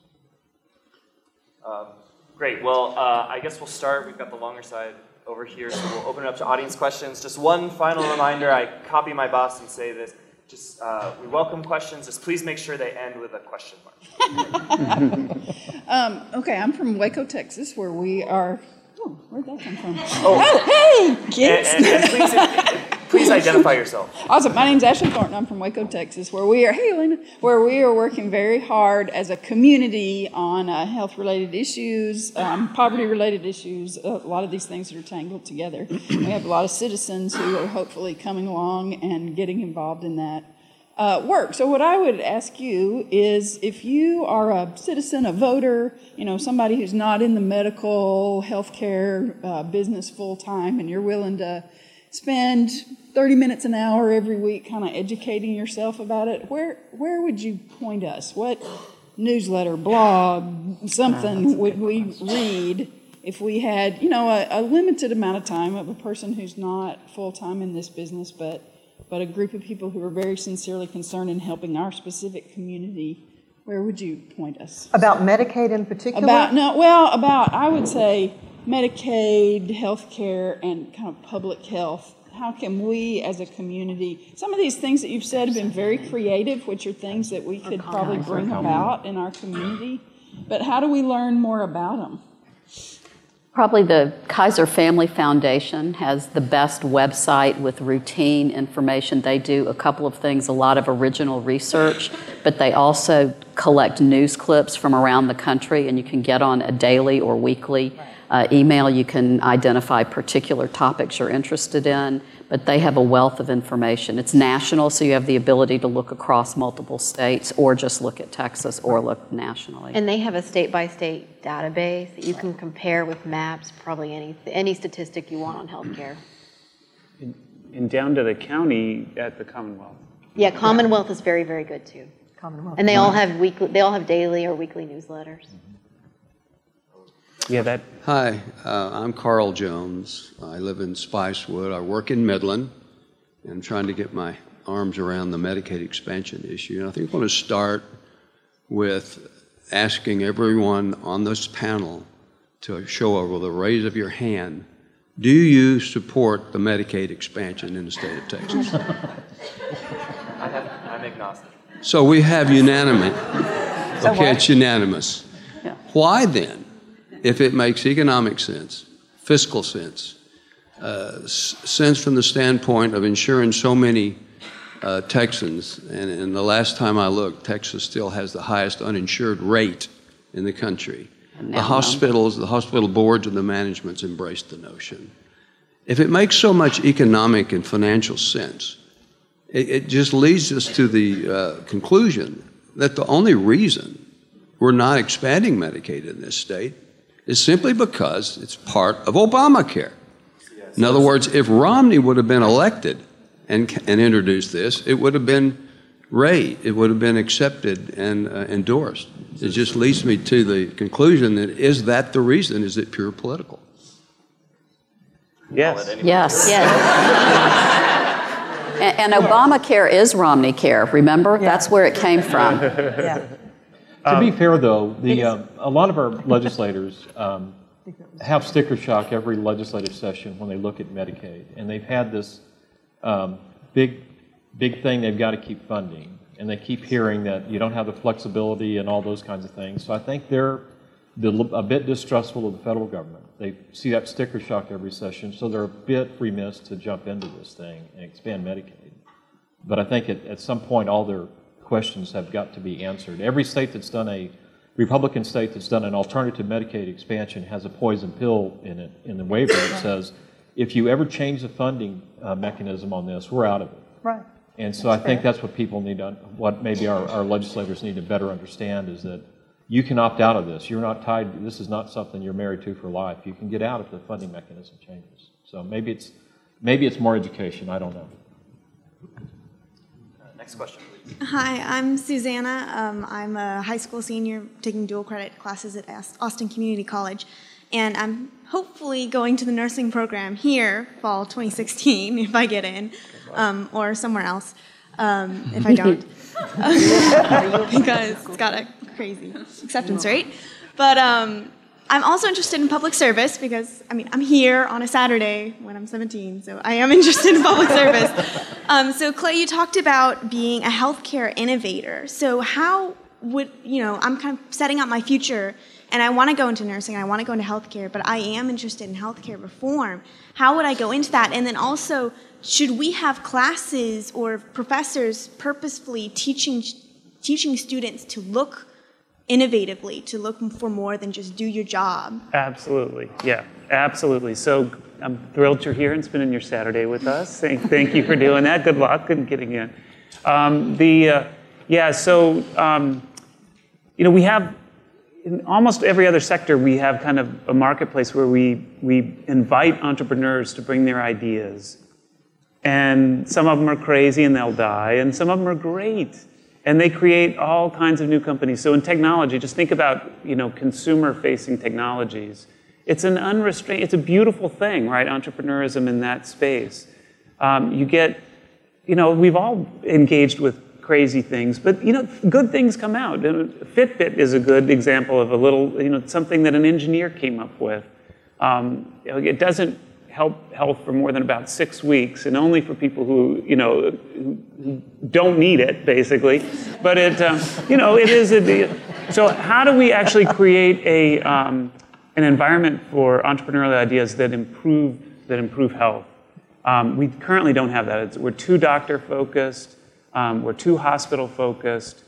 Um, great. Well, uh, I guess we'll start. We've got the longer side over here, so we'll open it up to audience questions. Just one final reminder I copy my boss and say this just uh, we welcome questions. Just please make sure they end with a question mark. um, okay, I'm from Waco, Texas, where we are. Oh, where'd that come from? Oh, oh hey, kids! And, and, and please, please identify yourself. Awesome. My name's Ashley Thornton. I'm from Waco, Texas, where we are. Hey, Elena, where we are working very hard as a community on uh, health-related issues, um, poverty-related issues. A lot of these things that are tangled together. we have a lot of citizens who are hopefully coming along and getting involved in that uh, work. So, what I would ask you is if you are a citizen, a voter, you know, somebody who's not in the medical healthcare uh, business full time, and you're willing to spend 30 minutes an hour every week kind of educating yourself about it, where, where would you point us? What newsletter, blog, something would we read if we had, you know, a, a limited amount of time of a person who's not full time in this business, but but a group of people who are very sincerely concerned in helping our specific community, where would you point us? About Medicaid in particular? About no, well, about I would say Medicaid, healthcare, and kind of public health. How can we, as a community, some of these things that you've said have been very creative, which are things that we could probably bring about in our community. But how do we learn more about them? Probably the Kaiser Family Foundation has the best website with routine information. They do a couple of things, a lot of original research, but they also collect news clips from around the country, and you can get on a daily or weekly uh, email. You can identify particular topics you're interested in, but they have a wealth of information. It's national, so you have the ability to look across multiple states or just look at Texas or look nationally. And they have a state-by-state database that you can compare with maps, probably any, any statistic you want on healthcare. And down to the county at the Commonwealth. Yeah, Commonwealth is very, very good too. Commonwealth. And they all have weekly, they all have daily or weekly newsletters. Yeah, that Hi, uh, I'm Carl Jones. I live in Spicewood. I work in Midland. and I'm trying to get my arms around the Medicaid expansion issue. And I think I want to start with asking everyone on this panel to show with a raise of your hand do you support the Medicaid expansion in the state of Texas? I have, I'm agnostic. So we have unanimous. Okay, it's unanimous. Yeah. Why then, if it makes economic sense, fiscal sense, uh, s- sense from the standpoint of insuring so many uh, Texans, and, and the last time I looked, Texas still has the highest uninsured rate in the country. The hospitals, the hospital boards, and the managements embraced the notion. If it makes so much economic and financial sense, it, it just leads us to the uh, conclusion that the only reason we're not expanding Medicaid in this state is simply because it's part of Obamacare. In other words, if Romney would have been elected and, and introduced this, it would have been Ray, it would have been accepted and uh, endorsed. It just leads me to the conclusion that is that the reason? Is it pure political? yes. Yes. Yes. And, and Obamacare is Romney Care, remember? That's where it came from. Yeah. To be fair, though, the, um, a lot of our legislators um, have sticker shock every legislative session when they look at Medicaid, and they've had this um, big, big thing they've got to keep funding, and they keep hearing that you don't have the flexibility and all those kinds of things. So I think they're a bit distrustful of the federal government. They see that sticker shock every session, so they're a bit remiss to jump into this thing and expand Medicaid. But I think at, at some point, all their questions have got to be answered. Every state that's done a, Republican state that's done an alternative Medicaid expansion has a poison pill in it, in the waiver that says, if you ever change the funding uh, mechanism on this, we're out of it. Right. And so I think that's what people need to, what maybe our, our legislators need to better understand is that you can opt out of this. You're not tied, this is not something you're married to for life. You can get out if the funding mechanism changes. So maybe it's, maybe it's more education, I don't know. Next question, please. Hi, I'm Susanna. Um, I'm a high school senior taking dual credit classes at Austin Community College, and I'm hopefully going to the nursing program here fall 2016 if I get in, um, or somewhere else um, if I don't, because it's got a crazy acceptance rate. But um, I'm also interested in public service because I mean I'm here on a Saturday when I'm 17, so I am interested in public service. Um, so Clay, you talked about being a healthcare innovator. So how would you know? I'm kind of setting up my future, and I want to go into nursing. I want to go into healthcare, but I am interested in healthcare reform. How would I go into that? And then also, should we have classes or professors purposefully teaching teaching students to look innovatively, to look for more than just do your job? Absolutely. Yeah, absolutely. So I'm thrilled you're here and spending your Saturday with us. Thank, thank you for doing that. Good luck in getting in. Um, the uh, yeah. So um, you know we have in almost every other sector we have kind of a marketplace where we we invite entrepreneurs to bring their ideas, and some of them are crazy and they'll die, and some of them are great and they create all kinds of new companies. So in technology, just think about you know consumer-facing technologies. It's an unrestrained, it's a beautiful thing, right? Entrepreneurism in that space. Um, you get, you know, we've all engaged with crazy things, but you know, good things come out. Fitbit is a good example of a little, you know, something that an engineer came up with. Um, it doesn't health for more than about six weeks, and only for people who, you know, who don't need it, basically. But it, um, you know, it is a. So how do we actually create a um, an environment for entrepreneurial ideas that improve that improve health? Um, we currently don't have that. It's, we're too doctor focused. Um, we're too hospital focused.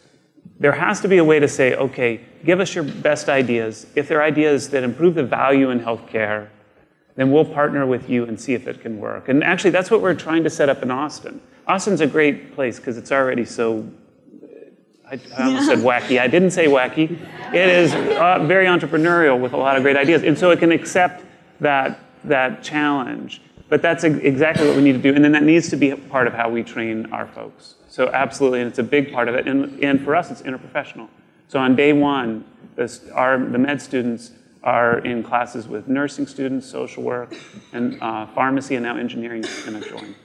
There has to be a way to say, okay, give us your best ideas. If they're ideas that improve the value in healthcare, then we'll partner with you and see if it can work. And actually, that's what we're trying to set up in Austin. Austin's a great place because it's already so, I, I almost said wacky. I didn't say wacky. It is uh, very entrepreneurial with a lot of great ideas. And so it can accept that, that challenge. But that's exactly what we need to do. And then that needs to be part of how we train our folks. So absolutely, and it's a big part of it. And, and for us, it's interprofessional. So on day one, this, our, the med students are in classes with nursing students, social work, and uh, pharmacy, and now engineering is going to join.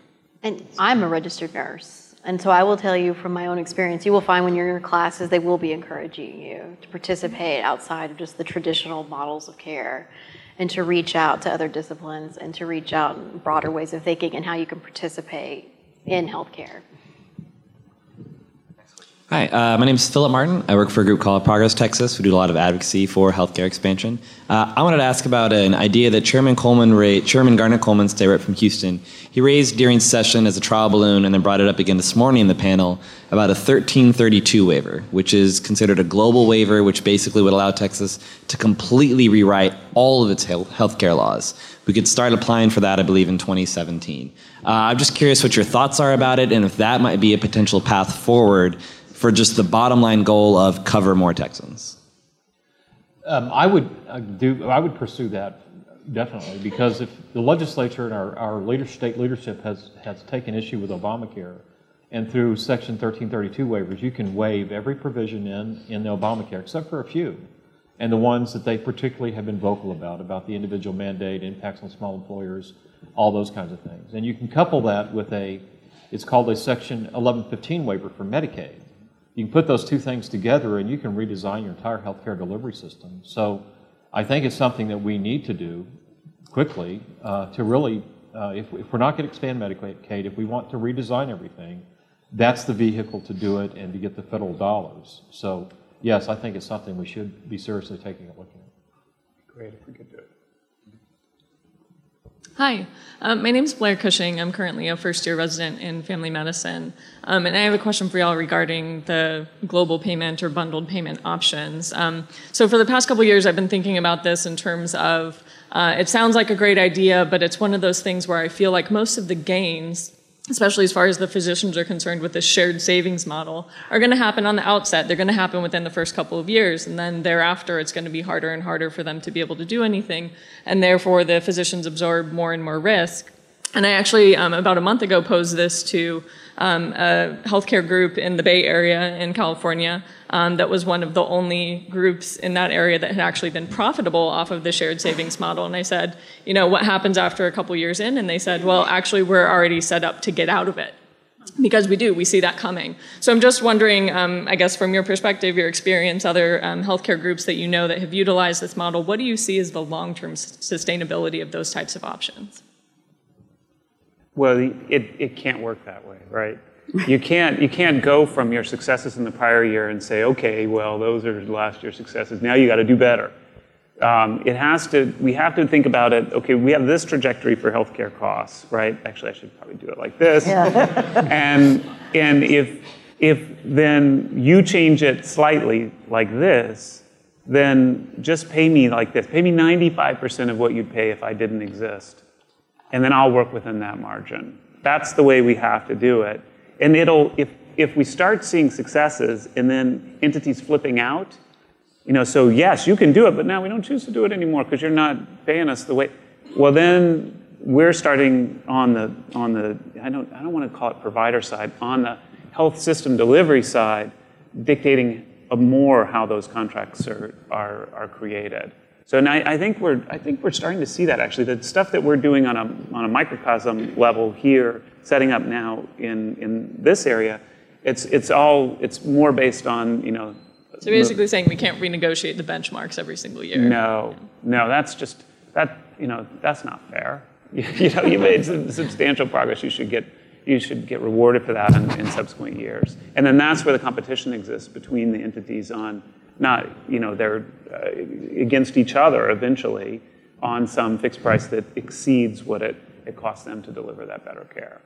And I'm a registered nurse. And so I will tell you from my own experience, you will find when you're in your classes, they will be encouraging you to participate outside of just the traditional models of care and to reach out to other disciplines and to reach out in broader ways of thinking and how you can participate in healthcare. Hi, uh, my name is Philip Martin. I work for a group called Progress Texas. We do a lot of advocacy for healthcare expansion. Uh, I wanted to ask about an idea that Chairman Coleman, ra- Chairman Garnet Coleman, state rep from Houston, he raised during session as a trial balloon, and then brought it up again this morning in the panel about a 1332 waiver, which is considered a global waiver, which basically would allow Texas to completely rewrite all of its healthcare laws. We could start applying for that, I believe, in 2017. Uh, I'm just curious what your thoughts are about it, and if that might be a potential path forward for just the bottom line goal of cover more Texans? Um, I would uh, do. I would pursue that definitely because if the legislature and our, our leader, state leadership has has taken issue with Obamacare, and through Section 1332 waivers, you can waive every provision in in the Obamacare except for a few, and the ones that they particularly have been vocal about about the individual mandate, impacts on small employers, all those kinds of things, and you can couple that with a. It's called a Section 1115 waiver for Medicaid you can put those two things together and you can redesign your entire healthcare delivery system. So I think it's something that we need to do quickly uh, to really, uh, if, if, we're not going to expand Medicaid, if we want to redesign everything, that's the vehicle to do it and to get the federal dollars. So yes, I think it's something we should be seriously taking a look at. Great if we could do it. Hi, um, my name is Blair Cushing. I'm currently a first year resident in family medicine. Um, and I have a question for y'all regarding the global payment or bundled payment options. Um, so, for the past couple years, I've been thinking about this in terms of uh, it sounds like a great idea, but it's one of those things where I feel like most of the gains especially as far as the physicians are concerned with this shared savings model, are going to happen on the outset. They're going to happen within the first couple of years. And then thereafter, it's going to be harder and harder for them to be able to do anything. And therefore, the physicians absorb more and more risk. And I actually, um, about a month ago, posed this to um, a healthcare group in the Bay Area in California um, that was one of the only groups in that area that had actually been profitable off of the shared savings model. And I said, you know, what happens after a couple years in? And they said, well, actually, we're already set up to get out of it. Because we do, we see that coming. So I'm just wondering, um, I guess, from your perspective, your experience, other um, healthcare groups that you know that have utilized this model, what do you see as the long term sustainability of those types of options? Well, it, it can't work that way, right? You can't, you can't go from your successes in the prior year and say, okay, well, those are last year's successes. Now you got to do better. Um, it has to, we have to think about it, okay, we have this trajectory for healthcare costs, right? Actually, I should probably do it like this. Yeah. and, and if, if then you change it slightly like this, then just pay me like this. Pay me 95% of what you'd pay if I didn't exist and then I'll work within that margin. That's the way we have to do it. And it'll, if, if we start seeing successes and then entities flipping out, you know, so yes, you can do it, but now we don't choose to do it anymore because you're not paying us the way. Well, then we're starting on the on the I don't I don't want to call it provider side on the health system delivery side, dictating more how those contracts are are, are created. So and I, I think we're I think we're starting to see that actually. The stuff that we're doing on a on a microcosm level here, setting up now in in this area, it's it's all it's more based on you know. So basically saying we can't renegotiate the benchmarks every single year. No, no, that's just that you know that's not fair. you know, you made some substantial progress. You should get you should get rewarded for that in, in subsequent years. And then that's where the competition exists between the entities on not you know they're uh, against each other eventually on some fixed price that exceeds what it, it costs them to deliver that better care.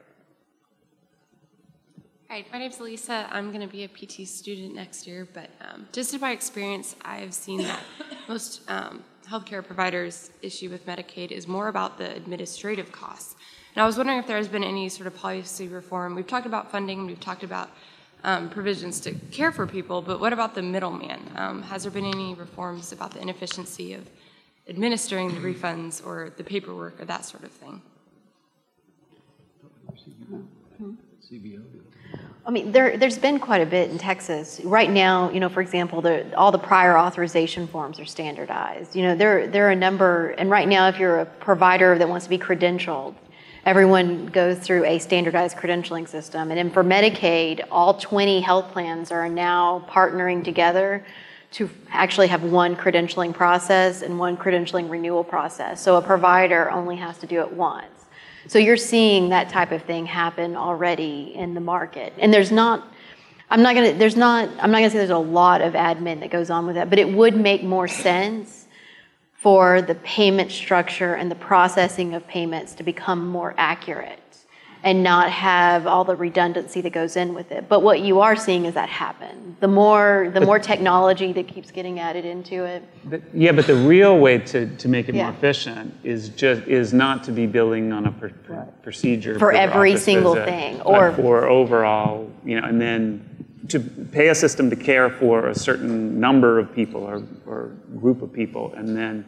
Hi, my name's Lisa. I'm going to be a PT student next year, but um, just in my experience, I've seen that most um, healthcare providers' issue with Medicaid is more about the administrative costs. And I was wondering if there has been any sort of policy reform. We've talked about funding, we've talked about um, provisions to care for people, but what about the middleman? Um, has there been any reforms about the inefficiency of administering the refunds or the paperwork or that sort of thing? I mean, there, there's been quite a bit in Texas. Right now, you know, for example, the, all the prior authorization forms are standardized. You know, there, there are a number, and right now, if you're a provider that wants to be credentialed, everyone goes through a standardized credentialing system. And then for Medicaid, all 20 health plans are now partnering together to actually have one credentialing process and one credentialing renewal process. So a provider only has to do it once. So you're seeing that type of thing happen already in the market. And there's not I'm not to there's not I'm not going to say there's a lot of admin that goes on with that, but it would make more sense for the payment structure and the processing of payments to become more accurate and not have all the redundancy that goes in with it. But what you are seeing is that happen. The more the more technology that keeps getting added into it. But, yeah, but the real way to, to make it Yeah. more efficient is just is not to be billing on a pr- pr- procedure For the every single visit, thing, or- for overall, you know, and then to pay a system to care for a certain number of people or, or group of people, and then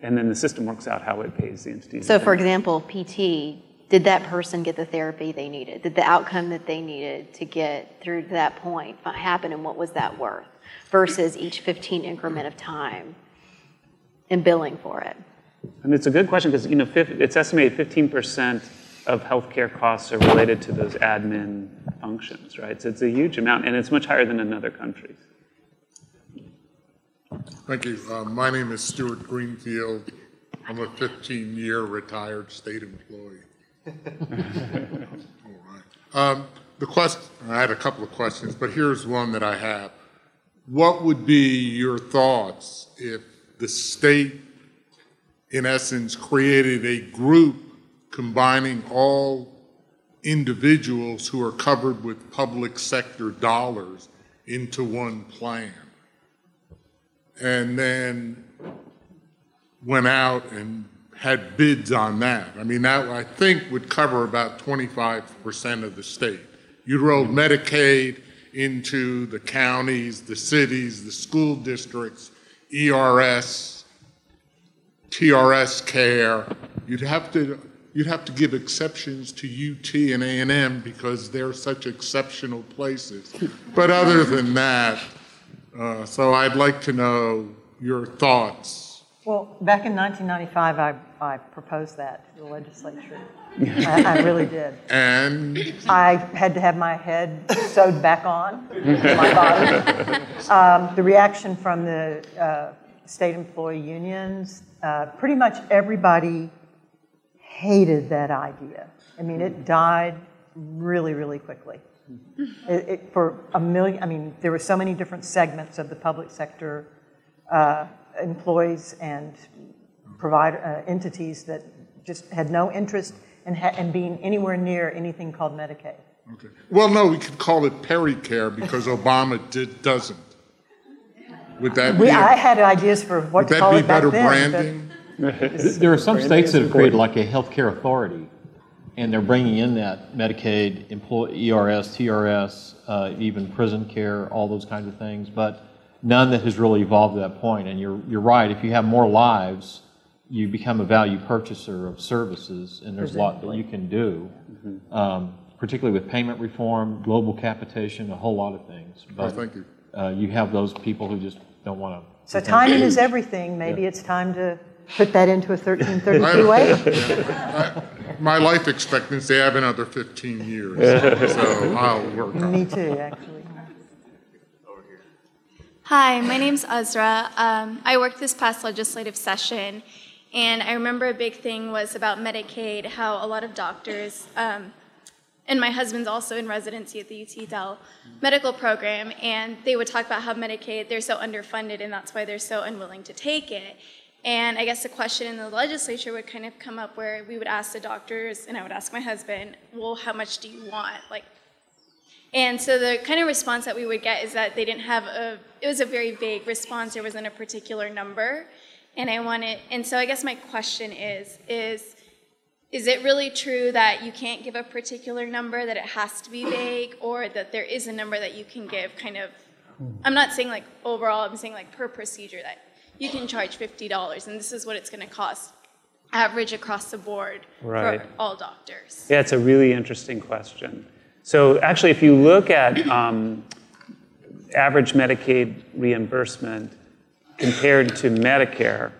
and then the system works out how it pays the entities. So, for example, PT, did that person get the therapy they needed? Did the outcome that they needed to get through to that point happen, and what was that worth? Versus each 15 increment of time and billing for it. And it's a good question because you know it's estimated 15% of healthcare costs are related to those admin functions, right? So it's a huge amount, and it's much higher than in other countries. Thank you. Uh, My name is Stuart Greenfield. I'm a 15-year retired state employee. All right. Um, The question, I had a couple of questions, but here's one that I have. What would be your thoughts if the state, in essence, created a group combining all individuals who are covered with public sector dollars into one plan? and then went out and had bids on that. I mean, that I think would cover about 25% of the state. You'd roll Medicaid into the counties, the cities, the school districts, ERS, TRS care. You'd have to you'd have to give exceptions to UT and A&M because they're such exceptional places. But other than that, uh, so I'd like to know your thoughts. Well, back in 1995, I, I proposed that to the legislature. I, I really did. And I had to have my head sewed back on my body. Um, the reaction from the uh, state employee unions, uh, pretty much everybody hated that idea. I mean, it died really, really quickly. It, it, for a million, I mean, there were so many different segments of the public sector uh, employees and provider uh, entities that just had no interest in, ha- in being anywhere near anything called Medicaid. Okay. Well, no, we could call it Pericare because Obama did, doesn't. Would that We, be, a- I had ideas for what would to that call be it back better then. but- branding? There are some states that have created like a healthcare authority, and they're bringing in that Medicaid, employee, ERS, TRS, uh, even prison care, all those kinds of things, but none that has really evolved to that point. And you're, you're right, if you have more lives, you become a value purchaser of services, and there's a lot that you can do, um, particularly with payment reform, global capitation, a whole lot of things. But thank you. uh, you have those people who just don't want to So timing is everything. Maybe it's time to put that into a 1332A. My life expectancy, I have another 15 years, so I'll work on it. Me too, actually. Hi, my name's Ezra. Um, I worked this past legislative session, and I remember a big thing was about Medicaid, how a lot of doctors, um, and my husband's also in residency at the UT Dell medical program, and they would talk about how Medicaid, they're so underfunded, and that's why they're so unwilling to take it. And I guess the question in the legislature would kind of come up where we would ask the doctors, and I would ask my husband, well, how much do you want? Like, and so the kind of response that we would get is that they didn't have a, it was a very vague response. There wasn't a particular number. And I wanted, and so I guess my question is, is, is it really true that you can't give a particular number, that it has to be vague, or that there is a number that you can give kind of, hmm. I'm not saying like overall, I'm saying like per procedure that you can charge $50 and this is what it's going to cost average across the board Right. for all doctors. Yeah, it's a really interesting question. So actually, if you look at um, average Medicaid reimbursement compared to Medicare,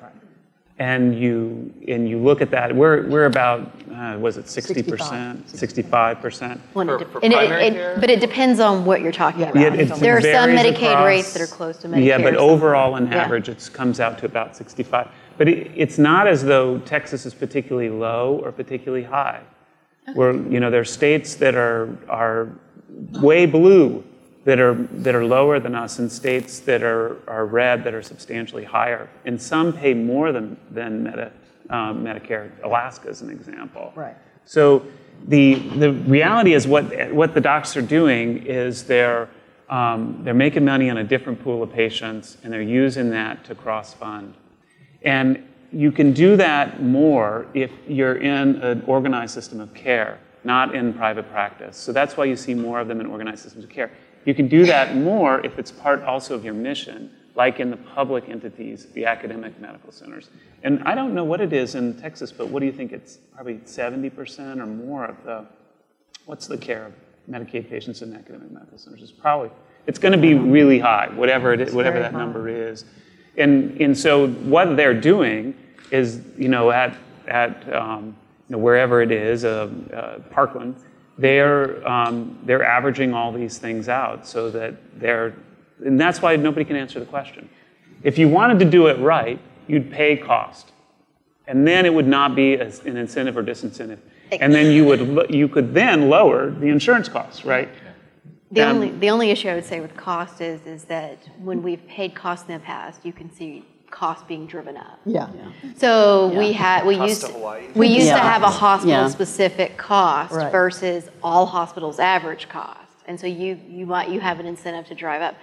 and you and you look at that, we're we're about uh, was it sixty percent, sixty-five percent? Well, it dep- and it- it- But it depends on what you're talking about. Yeah, it There are some Medicaid across- rates that are close to Medicare. Yeah, but overall, on Yeah. average, it comes out to about 65. But it, it's not as though Texas is particularly low or particularly high. Where you know there are states that are are way blue that are that are lower than us, and states that are are red that are substantially higher. And some pay more than than Medi, um, Medicare. Alaska is an example. Right. So the the reality is what what the docs are doing is they're um, they're making money on a different pool of patients and they're using that to cross fund. And you can do that more if you're in an organized system of care, not in private practice. So that's why you see more of them in organized systems of care. You can do that more if it's part also of your mission, like in the public entities, the academic medical centers. And I don't know what it is in Texas, but what do you think? It's probably 70% or more of the, what's the care of Medicaid patients in academic medical centers? It's probably, it's going to be really high, whatever it is, It's whatever that high. number is. And, and so what they're doing is, you know, at, at um, you know, wherever it is, uh, uh, Parkland, they're, um, they're averaging all these things out so that they're, and that's why nobody can answer the question. If you wanted to do it right, you'd pay cost. And then it would not be as an incentive or disincentive. And then you would, you could then lower the insurance costs, right? The Um, only, the only issue I would say with cost is, is that when we've paid costs in the past, you can see costs being driven up. Yeah. So we had, we Cost used, to we used to have a Yeah. hospital-specific cost Right. versus all hospitals' average cost. And so you, you might, you have an incentive to drive up.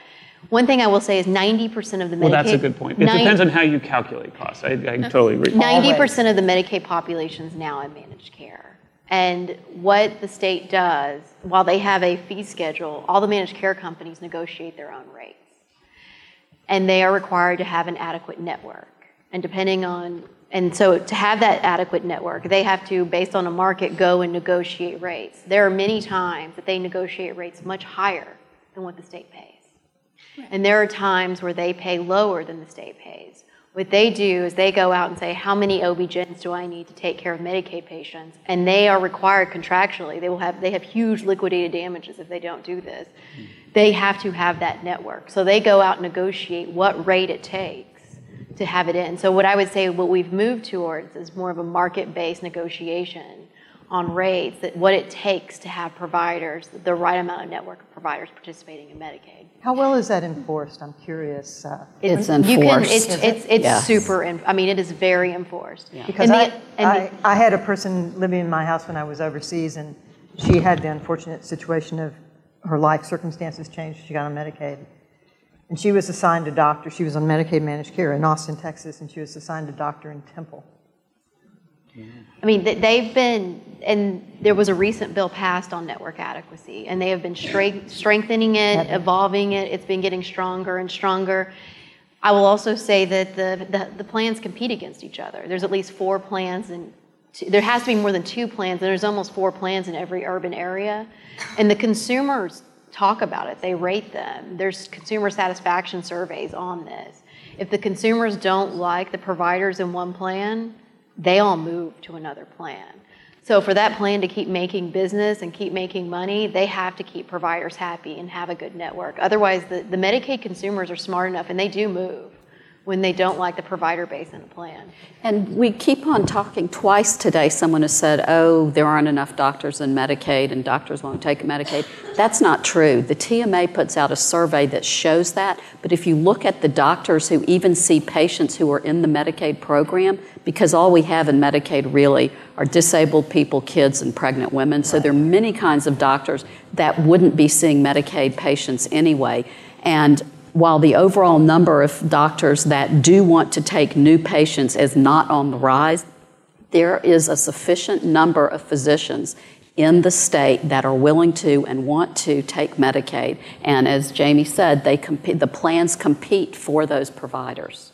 One thing I will say is ninety percent of the Medicaid. Well, that's a good point. It nine- depends on how you calculate costs. I, I totally agree. Ninety percent of the Medicaid population is now in managed care. And what the state does, while they have a fee schedule, all the managed care companies negotiate their own rates. And they are required to have an adequate network. And depending on, and so to have that adequate network, they have to, based on a market, go and negotiate rates. There are many times that they negotiate rates much higher than what the state pays. And there are times where they pay lower than the state pays. What they do is they go out and say, how many OB-GYNs do I need to take care of Medicaid patients? And they are required contractually, they will have, they have huge liquidated damages if they don't do this. Hmm. They have to have that network. So they go out and negotiate what rate it takes to have it in. So what I would say, what we've moved towards is more of a market-based negotiation on rates, that what it takes to have providers, the right amount of network of providers participating in Medicaid. How well is that enforced? I'm curious. uh, It's You can, enforced. it's, it's, it's Yes. super, en- I mean, it is very enforced. Because And the- I, and I, the- I had a person living in my house when I was overseas, and she had the unfortunate situation of her life circumstances changed. She got on Medicaid. And she was assigned a doctor. She was on Medicaid managed care in Austin, Texas, and she was assigned a doctor in Temple. I mean, they've been, and there was a recent bill passed on network adequacy, and they have been stra- strengthening it, evolving it. It's been getting stronger and stronger. I will also say that the, the, the plans compete against each other. There's at least four plans, and there has to be more than two plans, and there's almost four plans in every urban area. And the consumers talk about it, they rate them. There's consumer satisfaction surveys on this. If the consumers don't like the providers in one plan, they all move to another plan. So for that plan to keep making business and keep making money, they have to keep providers happy and have a good network. Otherwise, the, the Medicaid consumers are smart enough and they do move when they don't like the provider base in a plan. And we keep on talking. Twice today, someone has said, oh, there aren't enough doctors in Medicaid and doctors won't take Medicaid. That's not true. The TMA puts out a survey that shows that. But if you look at the doctors who even see patients who are in the Medicaid program, because all we have in Medicaid really are disabled people, kids, and pregnant women. So there are many kinds of doctors that wouldn't be seeing Medicaid patients anyway. And while the overall number of doctors that do want to take new patients is not on the rise, there is a sufficient number of physicians in the state that are willing to and want to take Medicaid. And as Jamie said, they compete, the plans compete for those providers.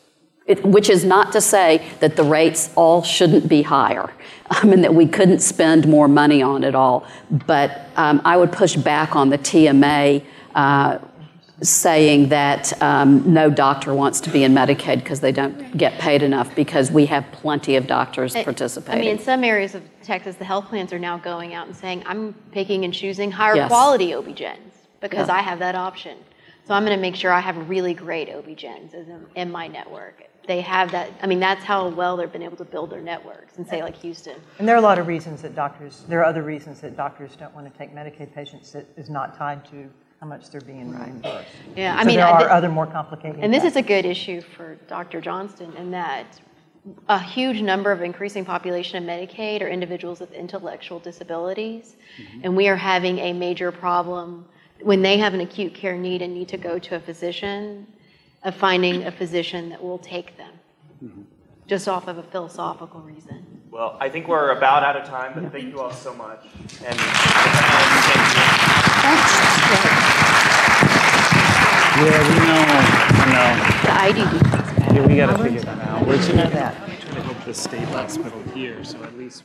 It, which is not to say that the rates all shouldn't be higher and that we couldn't spend more money on it all. But um, I would push back on the TMA uh, saying that um, no doctor wants to be in Medicaid because they don't get paid enough because we have plenty of doctors participating. I mean, in some areas of Texas, the health plans are now going out and saying, I'm picking and choosing higher Yes. quality OB-GYNs because Yeah. I have that option. So I'm going to make sure I have really great OB-GYNs in, in my network. They have that, I mean, that's how well they've been able to build their networks in, say, like Houston. And there are a lot of reasons that doctors, there are other reasons that doctors don't want to take Medicaid patients that is not tied to how much they're being reimbursed. Yeah, I So mean, there are thi- other more complicated. And this is a good issue for Dr. Johnston in that a huge number of increasing population of Medicaid are individuals with intellectual disabilities. Mm-hmm. And we are having a major problem when they have an acute care need and need to go to a physician, of finding a physician that will take them, mm-hmm. just off of a philosophical reason. Well, I think we're about out of time, but thank you all so much. And Yeah, we know, I know. The IDD. Yeah, we gotta figure that out. We're know trying that. to hope the state hospital here, so at least